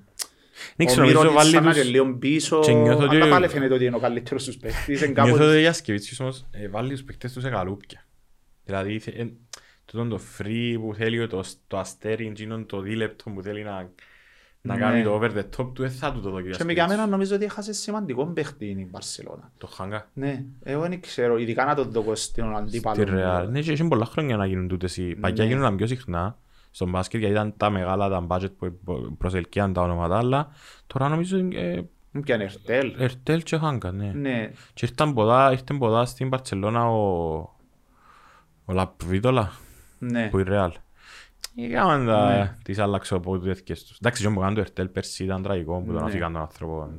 Δεν Ο ξέρω, νομίζω Μύρωτιτς βάλει σαν να τους... είναι λίγο πίσω, και νιώθω ότι- αλλά πάλι φαίνεται ότι είναι ο καλύτερος τους παίχτης. είναι κάπως- Νιώθω ότι για Σκεβίτσιος όμως ε, βάλει τους παίκτες τους σε καλούπια. Δηλαδή, θε- ε, τούτον το free που θέλει, το, το αστέρι, εκείνον το δίλεπτο που θέλει να, να Ναι. κάνει το over the top του, δεν θα του το δω Και με για μένα νομίζω ότι έχασε σημαντικό παίχτη η Μπαρσελόνα. Το χάγκα. Ναι, εγώ δεν ξέρω, ειδικά να το δω στον αντίπαλο. Στη Real. Ναι, και έχει πολλά χρόνια να γίνουν τούτες. οι- Παγιά Ναι. γίνονταν πιο συχνά στον μπάσκετ γιατί ήταν τα μεγάλα τα budget που προσελκύαν τα ονόματα, αλλά τώρα νομίζω ε, Και αν Ερτέλ. Ερτέλ και Χάγκα, ναι. Ναι, Και ήρθαν ποδά, ήρθαν ποδά στην Παρτσελώνα ο, ο Λαπβίτολα ναι. που η Ρεάλ. Είχαμε Ναι. τα, τις άλλαξε από τέτοιες τους. Εντάξει, και ο Μπογάν του Ερτέλ πέρσι ήταν τραγικό που τον Ναι. αφήκαν τον άνθρωπο.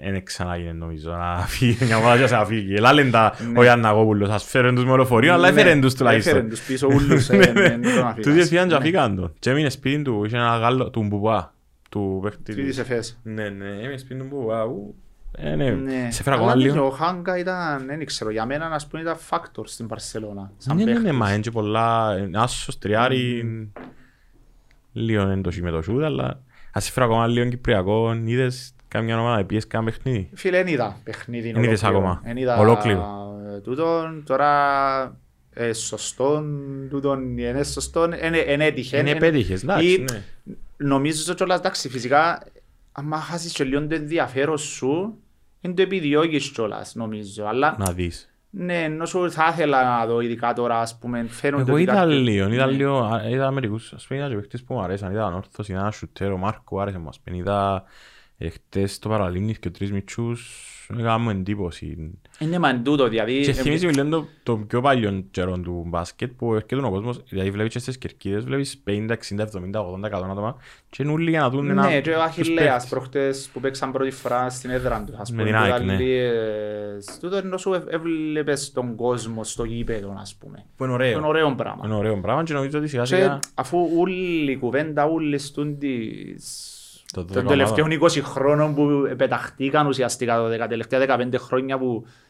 Δεν ξανάγινε νομίζω να φύγει, μια ομάδα και να φύγει. Ελά λένε τα ο Ιανναγόπουλος, ας φέρουν τους με λεωφορείο, αλλά Ναι, έφεραν τους τουλάχιστον. Έφεραν τους πίσω ούλους, ε, ναι, δεν τον αφήκας. Τους έφυγαν και Ναι. αφήκαν τον. Και έμεινε σπίτι του, είχε ένα Γάλλο, του Μπουμπά, του παίχτη Τι του. της εφές. Ναι, ναι, έμεινε σπίτι του Μπουμπά. Ου. Ε, ναι, Ναι. σε φέρα ακόμα Αλλά λίγο. Ο Χάγκα ήταν, δεν ξέρω, για μένα ας πούμε ήταν factor στην Παρσελώνα. σαν Ναι, ναι, ναι, παίχτης. μα είναι και πολλά, ε, άσος, τριάρι, λίγο είναι το με το σούτ, αλλά ας σε φέρω ακόμα λίγο Κυπριακό, είδες καμιά ομάδα, πιες κάνα παιχνίδι; Φίλε, δεν είδα παιχνίδι Εν είδες ολόκληρο. ακόμα. Εν είδα, Ολόκληρο. ε, Τούτον, τώρα ε, σωστόν, τούτον είναι σωστόν, εν- εν έτυχε. Είναι εν- επέτυχες, εντάξει, ή- ναι. Νομίζω κιόλας, εντάξει, φυσικά, άμα χάσεις και λίγο το ενδιαφέρον σου, δεν το επιδιώκεις κιόλας, νομίζω. Αλλά, Να δεις. ναι, ενώ σου θα ήθελα να δω, ειδικά τώρα, ας πούμε, φαίνονται Εγώ ότι είδα κάποιοι- λίγο, είδα Ναι. λίγο, α, είδα μερικούς, ας πούμε είδα και παίχτες που μου αρέσαν, είδα τον Όρθος, είδα έναν σουτέρο, Μάρκο, άρεσε μου, ας πούμε, είδα ε, χτες το Παραλίμνης και τρεις μητσούς, έκανα μου εντύπωση. Είναι μαν τούτο, δηλαδή... Και ε, θυμίζει μου λίγο το, το πιο παλιό καιρό του μπάσκετ που έρχεται ο κόσμος, δηλαδή βλέπεις και στις κερκίδες, βλέπεις 50, 60, 70, 80, 100 άτομα και είναι όλοι για να δουν ένα... Ναι, και ο τους Αχιλέας παίχτες. προχτές που παίξαν πρώτη φορά στην έδρα του. Ας Με πούμε, την οι ΑΕΚ, ναι. Γαλλίες. Τούτο ενώ σου έ- έβλεπες τον κόσμο στο γήπεδο, ας πούμε. Που είναι Είναι ωραίο. ωραίο πράγμα. Είναι ωραίο πράγμα και νομίζω ότι σιγά Και σιγά αφού όλη η κουβέντα, όλη στούν της... Το των δέκα τελευταίων 20 χρόνων που πεταχτήκαν ουσιαστικά τα δεκα- τελευταία 15 χρόνια που ε, σε-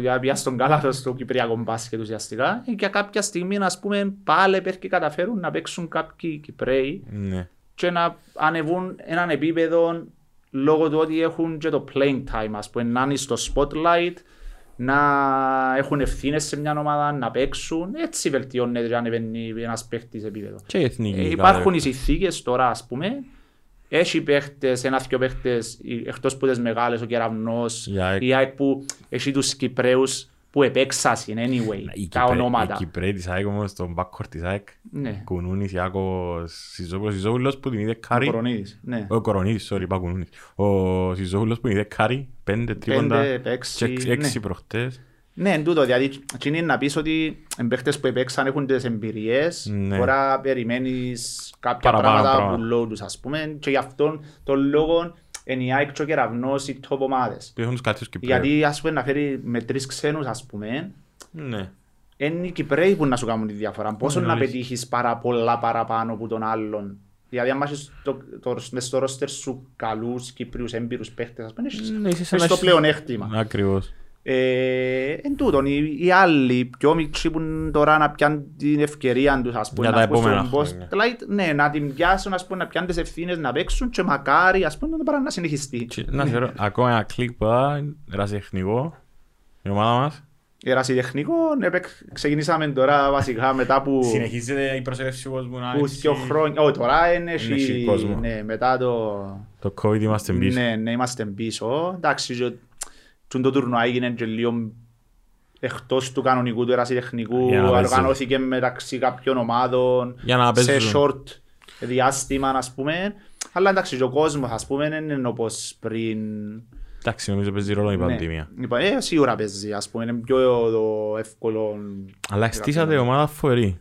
για- πια στον κάλαθο στο Κυπριακό μπάσκετ ουσιαστικά ε, και κάποια στιγμή ας πούμε πάλι πέρκει καταφέρουν να παίξουν κάποιοι Κυπρέοι Ναι. και να ανεβούν έναν επίπεδο λόγω του ότι έχουν και το playing time, ας πούμε, να είναι στο spotlight, να έχουν ευθύνες σε μια ομάδα, να παίξουν. Έτσι βελτιώνεται και ανεβαίνει ένας παίχτης επίπεδο. Και η εθνική. Ε, υπάρχουν οι συνθήκες τώρα, ας πούμε. Έχει παίχτες, ένα-δυο παίχτες, οι- εκτός που τις μεγάλες, ο Κεραυνός, Η ΑΕΚ. η ΑΕΚ που έχει τους Κυπρέους που επέξασαν anyway, Οι τα Κυπρέ- ονόματα. Οι Κυπρέοι της ΑΕΚ όμως, στον backcourt της ΑΕΚ, Ναι, Κουνούνης, Ιάκος, Σιζόπουλος, Σιζόπουλος που την είδε ο Κάρι. Κορονίδης. Ναι. Ο Κορονίδης, sorry, είπα Κουνούνης. Ο Σιζόπουλος που την είδε Κάρι, πέντε τρίποντα Πέντε, έξι, και έξι ναι. προχτές. Ναι, εν τούτο, δηλαδή, τι είναι να πεις ότι οι παίχτες που επέξαν έχουν τις εμπειρίες, Ναι. τώρα περιμένεις κάποια Παραπάνω πράγματα πράγματα. που λόγω τους, ας πούμε, και γι' αυτόν τον λόγο είναι η ΑΕΚ και ο Κεραυνός οι top ομάδες. Που έχουν τους καλύτερους Κυπρέους. Γιατί, ας πούμε, να φέρει με τρεις ξένους, ας πούμε, Ναι. είναι οι Κυπρέοι που να σου κάνουν τη διαφορά. Πόσο Ναι, να αλήθεια. πετύχεις πάρα πολλά παραπάνω από τον άλλον. Δηλαδή, αν έχεις το, το, μες στο ρόστερ σου καλούς Κύπριους έμπειρους παίχτες, ας πούμε, έχεις Ναι, είσαι σαν έχεις να το έχεις- πλεονέκτημα. Ακριβώς. Ε, εν τούτον, οι, οι άλλοι πιο μικροί που είναι τώρα να πιάνουν την ευκαιρία τους, ας πούμε, Για να τα μπουν επόμενα στον χρόνια. spotlight, ναι, να την πιάσουν, ας πούμε, να πιάνουν τις ευθύνες, να παίξουν και μακάρι, ας πούμε, να πράγμα να συνεχιστεί. Και Να σε ρωτώ, ακόμα ένα κλικ που δά, ερασιτεχνικό, η ομάδα μας. Ερασιτεχνικό, ναι, παίξ- ξεκινήσαμε τώρα βασικά μετά που... Συνεχίζεται η προσέλευση του κόσμου να που έτσι- δύο χρόνια, όχι τώρα είναι, έχει έχει- κόσμο. ναι, μετά το... Το COVID είμαστε πίσω. Ναι, ναι, είμαστε πίσω. Εντάξει, και και το τουρνουά έγινε και λίγο εκτός του κανονικού του ερασιτεχνικού, Για να παίζει. οργανώθηκε μεταξύ κάποιων ομάδων, Για να σε παίζουν. short διάστημα, ας πούμε. Αλλά εντάξει, και ο κόσμος, ας πούμε, δεν είναι όπως πριν. Εντάξει, νομίζω παίζει ρόλο η Ναι. πανδημία. Λοιπόν, ε, σίγουρα παίζει, ας πούμε, είναι πιο το εύκολο. Αλλά στήσατε ομάδα φοβερή.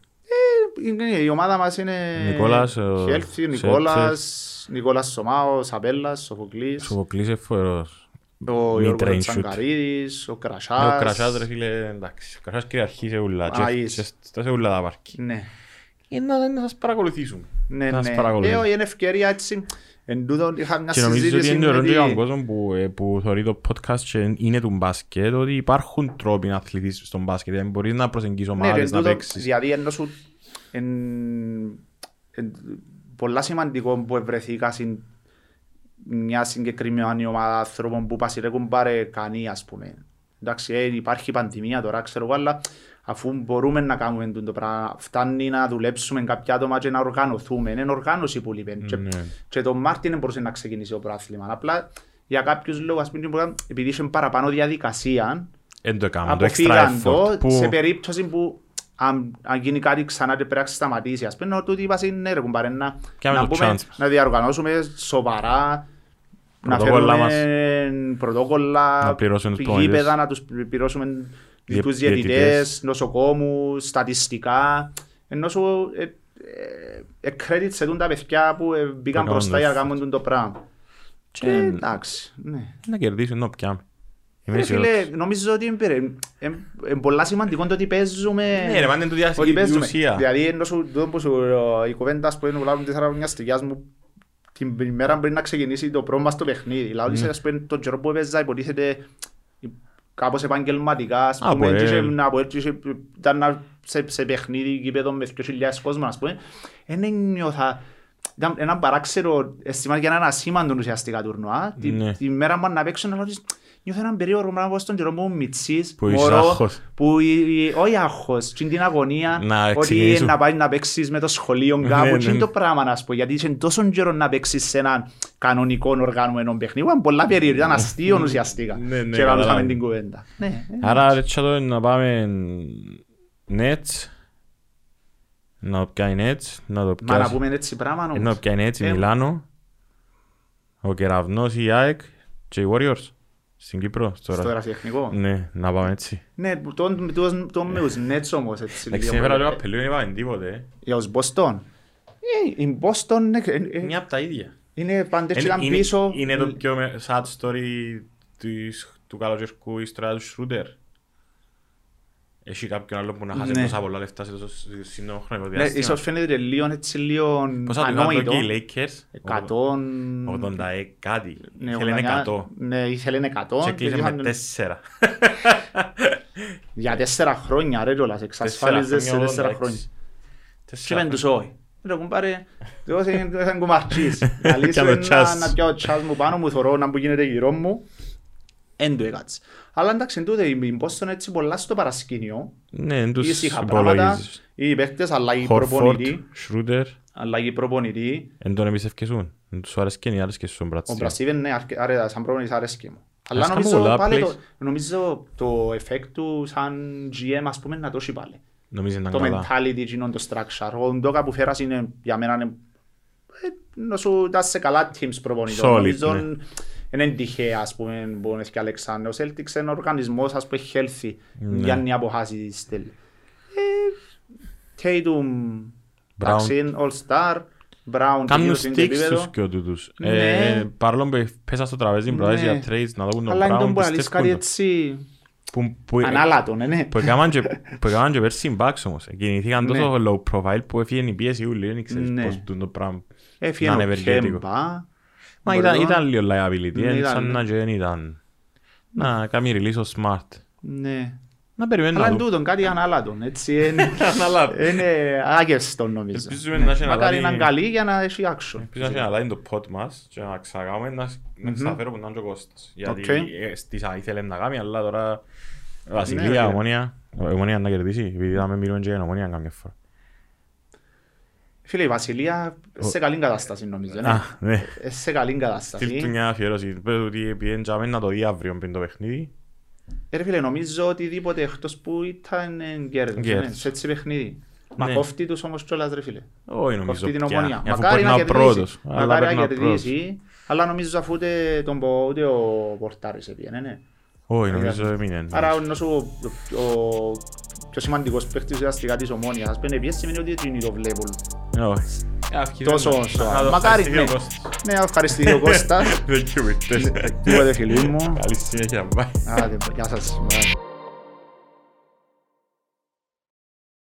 Είναι- Η ομάδα μας είναι Νικόλας, ο Χέλθη, Νικόλας, Νικόλας Σωμάος, Σαπέλλας, Σοφοκλής, Σοφοκλής είναι φοβερός. Ο mid-range Γιώργος shoot. Τσαγκαρίδης, ο Ε, Ο Κρασάς. Κρασάς ρε φίλε, εντάξει. Ο Κρασάς κυριαρχεί σε ούλα. και- Παναγής. και στα σε ούλα τα πάρκι. Ναι, Είναι να να σας παρακολουθήσουν. ναι, Να σας ναι. παρακολουθούν. Ε, όχι, είναι ευκαιρία έτσι. Εν τούτο είχα μια Και νομίζω ότι συζήτηση είναι με ωραίο τη- για τον κόσμο που, ε, που θεωρεί το podcast και είναι του μπάσκετ ότι υπάρχουν τρόποι να αθληθείς στον μπάσκετ. Δηλαδή μπορείς να προσεγγίσεις Ναι, ρε, ομάδες, να τούτο, παίξεις. Δηλαδή ενώ σου εν- εν- πολλά σημαντικό που βρεθήκα σε μια συγκεκριμένη ομάδα άνθρωπων που πασιρέκουν πάρε κανεί ας πούμε. Εντάξει, ε, υπάρχει πανδημία τώρα, ξέρω εγώ, αλλά αφού μπορούμε να κάνουμε τούτο το πράγμα, φτάνει να δουλέψουμε κάποια άτομα και να οργανωθούμε. Είναι οργάνωση που λείπει. Και, Ναι. και τον Μάρτιν δεν μπορούσε να ξεκινήσει το πρόθλημα. Απλά για κάποιους λόγους, ας πούμε, επειδή είχε παραπάνω διαδικασία, Εν το έκαμε, το extra αποφύγαν το effort που... σε περίπτωση που αν, αν γίνει κάτι ξανά και πρέπει να σταματήσει. Ας πούμε, τούτοι είπας είναι ναι ρε κουμπάρε, να, Κάμε να, το πούμε, chance. να διαργανώσουμε σοβαρά, να Πρωτόκολλα φέρουμε πρωτόκολλα, Να πληρώσουμε τους γήπεδα, προπονητές. να τους πληρώσουμε Διε- τους διαιτητές. διαιτητές, νοσοκόμους, στατιστικά. Ενώ σου ε, ε, ε, credit σε τούν τα παιδιά που ε, μπήκαν Το μπροστά για να κάνουν κάνουν το πράγμα. Και- Και εντάξει, ναι. Να κερδίσουν, να πιάμε. Είμαι Ρε αισιόδοξος. φίλε, νομίζω ότι είναι πολλά σημαντικό το ότι παίζουμε. Ναι ρε, μα είναι το δια- Ότι η παίζουμε. ουσία. Δηλαδή, ενώ σου, τούτο που σου, ε, η κουβέντα που είναι που τέσσερα χρόνια στιγιάς μου, την ημέρα πριν να ξεκινήσει το πρώτο μας το παιχνίδι. Δηλαδή, σε, ας πούμε, τον καιρό που έπαιζα υποτίθεται κάπως επαγγελματικά, ας Από πούμε, και είχε- ελ. να πω έτσι, είχε- ήταν να- σε, σε παιχνίδι γήπεδο με 2.000 κόσμο, ας πούμε, δεν ένιωθα, ήταν ένα παράξενο αισθήμα για έναν ασήμαντο ουσιαστικά τουρνουά. Τη, Ναι. τη μέρα μου να παίξω να λέω, νιώθω έναν περίεργο πράγμα πως τον καιρό μου μητσής, Που είσαι μωρό, άγχος. που η- η- όχι άγχος, και την αγωνία Να ότι ξεκινήσουν. να πάει να παίξεις με το σχολείο κάπου, Ναι, και ναι. είναι το πράγμα να σου πω, γιατί είσαι τόσο καιρό να παίξεις σε έναν κανονικό οργανωμένο παιχνίδι, ήταν πολλά περίεργο, ήταν αστείο ουσιαστικά Ναι, ναι, και καλούσαμε καταλάβω. την κουβέντα. Ναι, ε, Άρα ρε τσάτο να πάμε Nets, να το πιάει Nets, να το Μα να πιάσει, πούμε έτσι πράγμα ε, να όμως. το πιάει Nets η Ε, Μιλάνο, ο Κεραυνός, η ΑΕΚ και οι Warriors στην Κύπρο. Στο Τώρα. γραφειεχνικό. Ναι, να πάμε έτσι. Ναι, τον- τον- τον με τους Nets όμως έτσι Εντάξει, λίγο. έφερα λίγο καπελούι, δεν είπαμε τίποτε. ε. Για τους Boston. Ε, η Boston είναι- ε, ε, Μια από τα ίδια. είναι πάντα έτσι Είναι- ήταν είναι- πίσω. Είναι το πιο με- sad story της- του καλοκαιρικού ιστορία του Σρούντερ. Έχει κάποιον άλλο που να χάσει Ναι. τόσα πολλά λεφτά σε τόσο σύντομο χρονικό Ναι, διάστημα. ίσως φαίνεται λίγο έτσι λίγο Πόσα του ανόητο. και οι Lakers. 100... 80 ε, κάτι. Ναι, Ήθελε 89, 100. Ναι, ήθελε 100. Και κλείσε με είχαν- 4. Για τέσσερα χρόνια ρε κιόλας, εξασφάλιζες σε τέσσερα χρόνια. Και πεν τους όχι. Ρε κουμπάρε, εγώ δεν κουμαρτσίς. Αλήθεια Κάνω είναι να τσάς. να πιάω τσάς μου πάνω μου, θωρώ να που γίνεται γύρω μου. Εν το έκατσε. Αλλά εντάξει, εν τούτε, η Boston έτσι πολλά στο παρασκήνιο. Ναι, τους Ήσυχα πράγματα, υπολογίζεις. οι παίχτες, αλλά οι Χόρφορντ, προπονητή. Σρούντερ, Αλλά οι προπονητή. εν τον εμπιστευκεσούν. Εν τους αρέσκει και οι άλλες και στον Ο Μπρατσίβ. Μπρασίβεν, ναι, αρκε- άρε- σαν προπονητής αρέσκει μου. Αλλά Αρέσκαν μου νομίζω πολλά πάλι το, plays. νομίζω το effect του σαν GM ας πούμε να το έχει πάλι. Νομίζω ήταν το καλά. mentality, εκείνο το structure. Ο Ντόκα που φέρας είναι για μένα είναι, ε, να σου ήταν σε καλά teams προπονητών. Solid, Νομίζω ναι. Είναι τυχαία ας πούμε που είναι και Αλεξάνδρ. Ο Celtics είναι οργανισμός ας πούμε healthy. Ναι. Για να αποχάσει στέλνει. Ε, Tatum, Brown. εντάξει, είναι all-star. Brown, Κάνουν γύρω στην sticks επίπεδο. τους και τούτους. Ναι. Ε, Παρόλο που πέσα στο τραπέζι μπροστά Ναι. για trades να δουν τον Αλλά είναι Brown, τον που αλείς πιστεύουν κάτι το. έτσι Που- που- ανάλατο, ναι, ναι. Που έκαναν και- που έκαναν και πέρσι οι Bucks όμως. Κινηθήκαν Ναι. τόσο low profile που έφυγε η πίεση ούλη. Δεν ξέρεις Ναι. πώς τούν το πράγμα. Έφυγε να είναι ο ευεργέτικο. Κέμπα. Μα Μπορεί ήταν, να- ήταν λίγο liability. Ναι, ε, ήταν, σαν ναι. να και δεν ήταν. Να κάνει release ο smart. Ναι. Να περιμένω Αλλά να είναι δούμε. τούτον, κάτι ανάλατον, έτσι, είναι- Ανάλατο. είναι άγευστο νομίζω. Ελπίζουμε να έχει ένα Μακάρι λάδι- να είναι καλή για να έχει action. Ελπίζω να αλλάζει το pod μας και να ξαγάμε να να ξαφέρω που να είναι και ο Κώστας. Γιατί Οκ. ε, στις α, ήθελε να κάνει, αλλά τώρα Ναι, Βασιλεία, ρε. ομόνια, ομόνια να κερδίσει, επειδή θα με μιλούμε και για ομόνια καμιά φορά. Φίλε, η Βασιλεία σε καλή κατάσταση νομίζω. ναι. Α, ναι. Ε, Σε καλή Στείλ του κατάσταση. μια αφιέρωση. Πες ότι πιέντζαμε να το δει αύριο πριν το παιχνίδι. Ε, ρε φίλε, νομίζω οτιδήποτε εκτός που ήταν ε, κέρδος, Κέρδος. ναι, σε έτσι παιχνίδι. Μα Ναι. κόφτει τους όμως κιόλας ρε φίλε. Όχι νομίζω Κόφτει την πια, ομονία. αφού Μακάρι μπορεί να να κερδίσει. πρώτος. Αλλά Μακάρι πρέπει να να πρώτος. κερδίσει. Αλλά νομίζω αφού ούτε τον πω, ούτε ο Πορτάρης έπιανε, ναι. Όχι νομίζω έμεινε. Άρα ενώ σου ο, ο πιο σημαντικός παίκτης ουσιαστικά της ομόνιας, ας πούμε, επίσης σημαίνει ότι εκείνοι το βλέπουν. Όχι. Ε, Τόσο Να- σοβαρά. να το Μακάρι, ευχαριστήσει ο ναι. Κώστας. Ναι, ευχαριστηθεί ο Κώστας. Thank you, Witters. Τίποτε φίλοι μου. Καλή συνέχεια, bye. Άντε, γεια σας. Bye.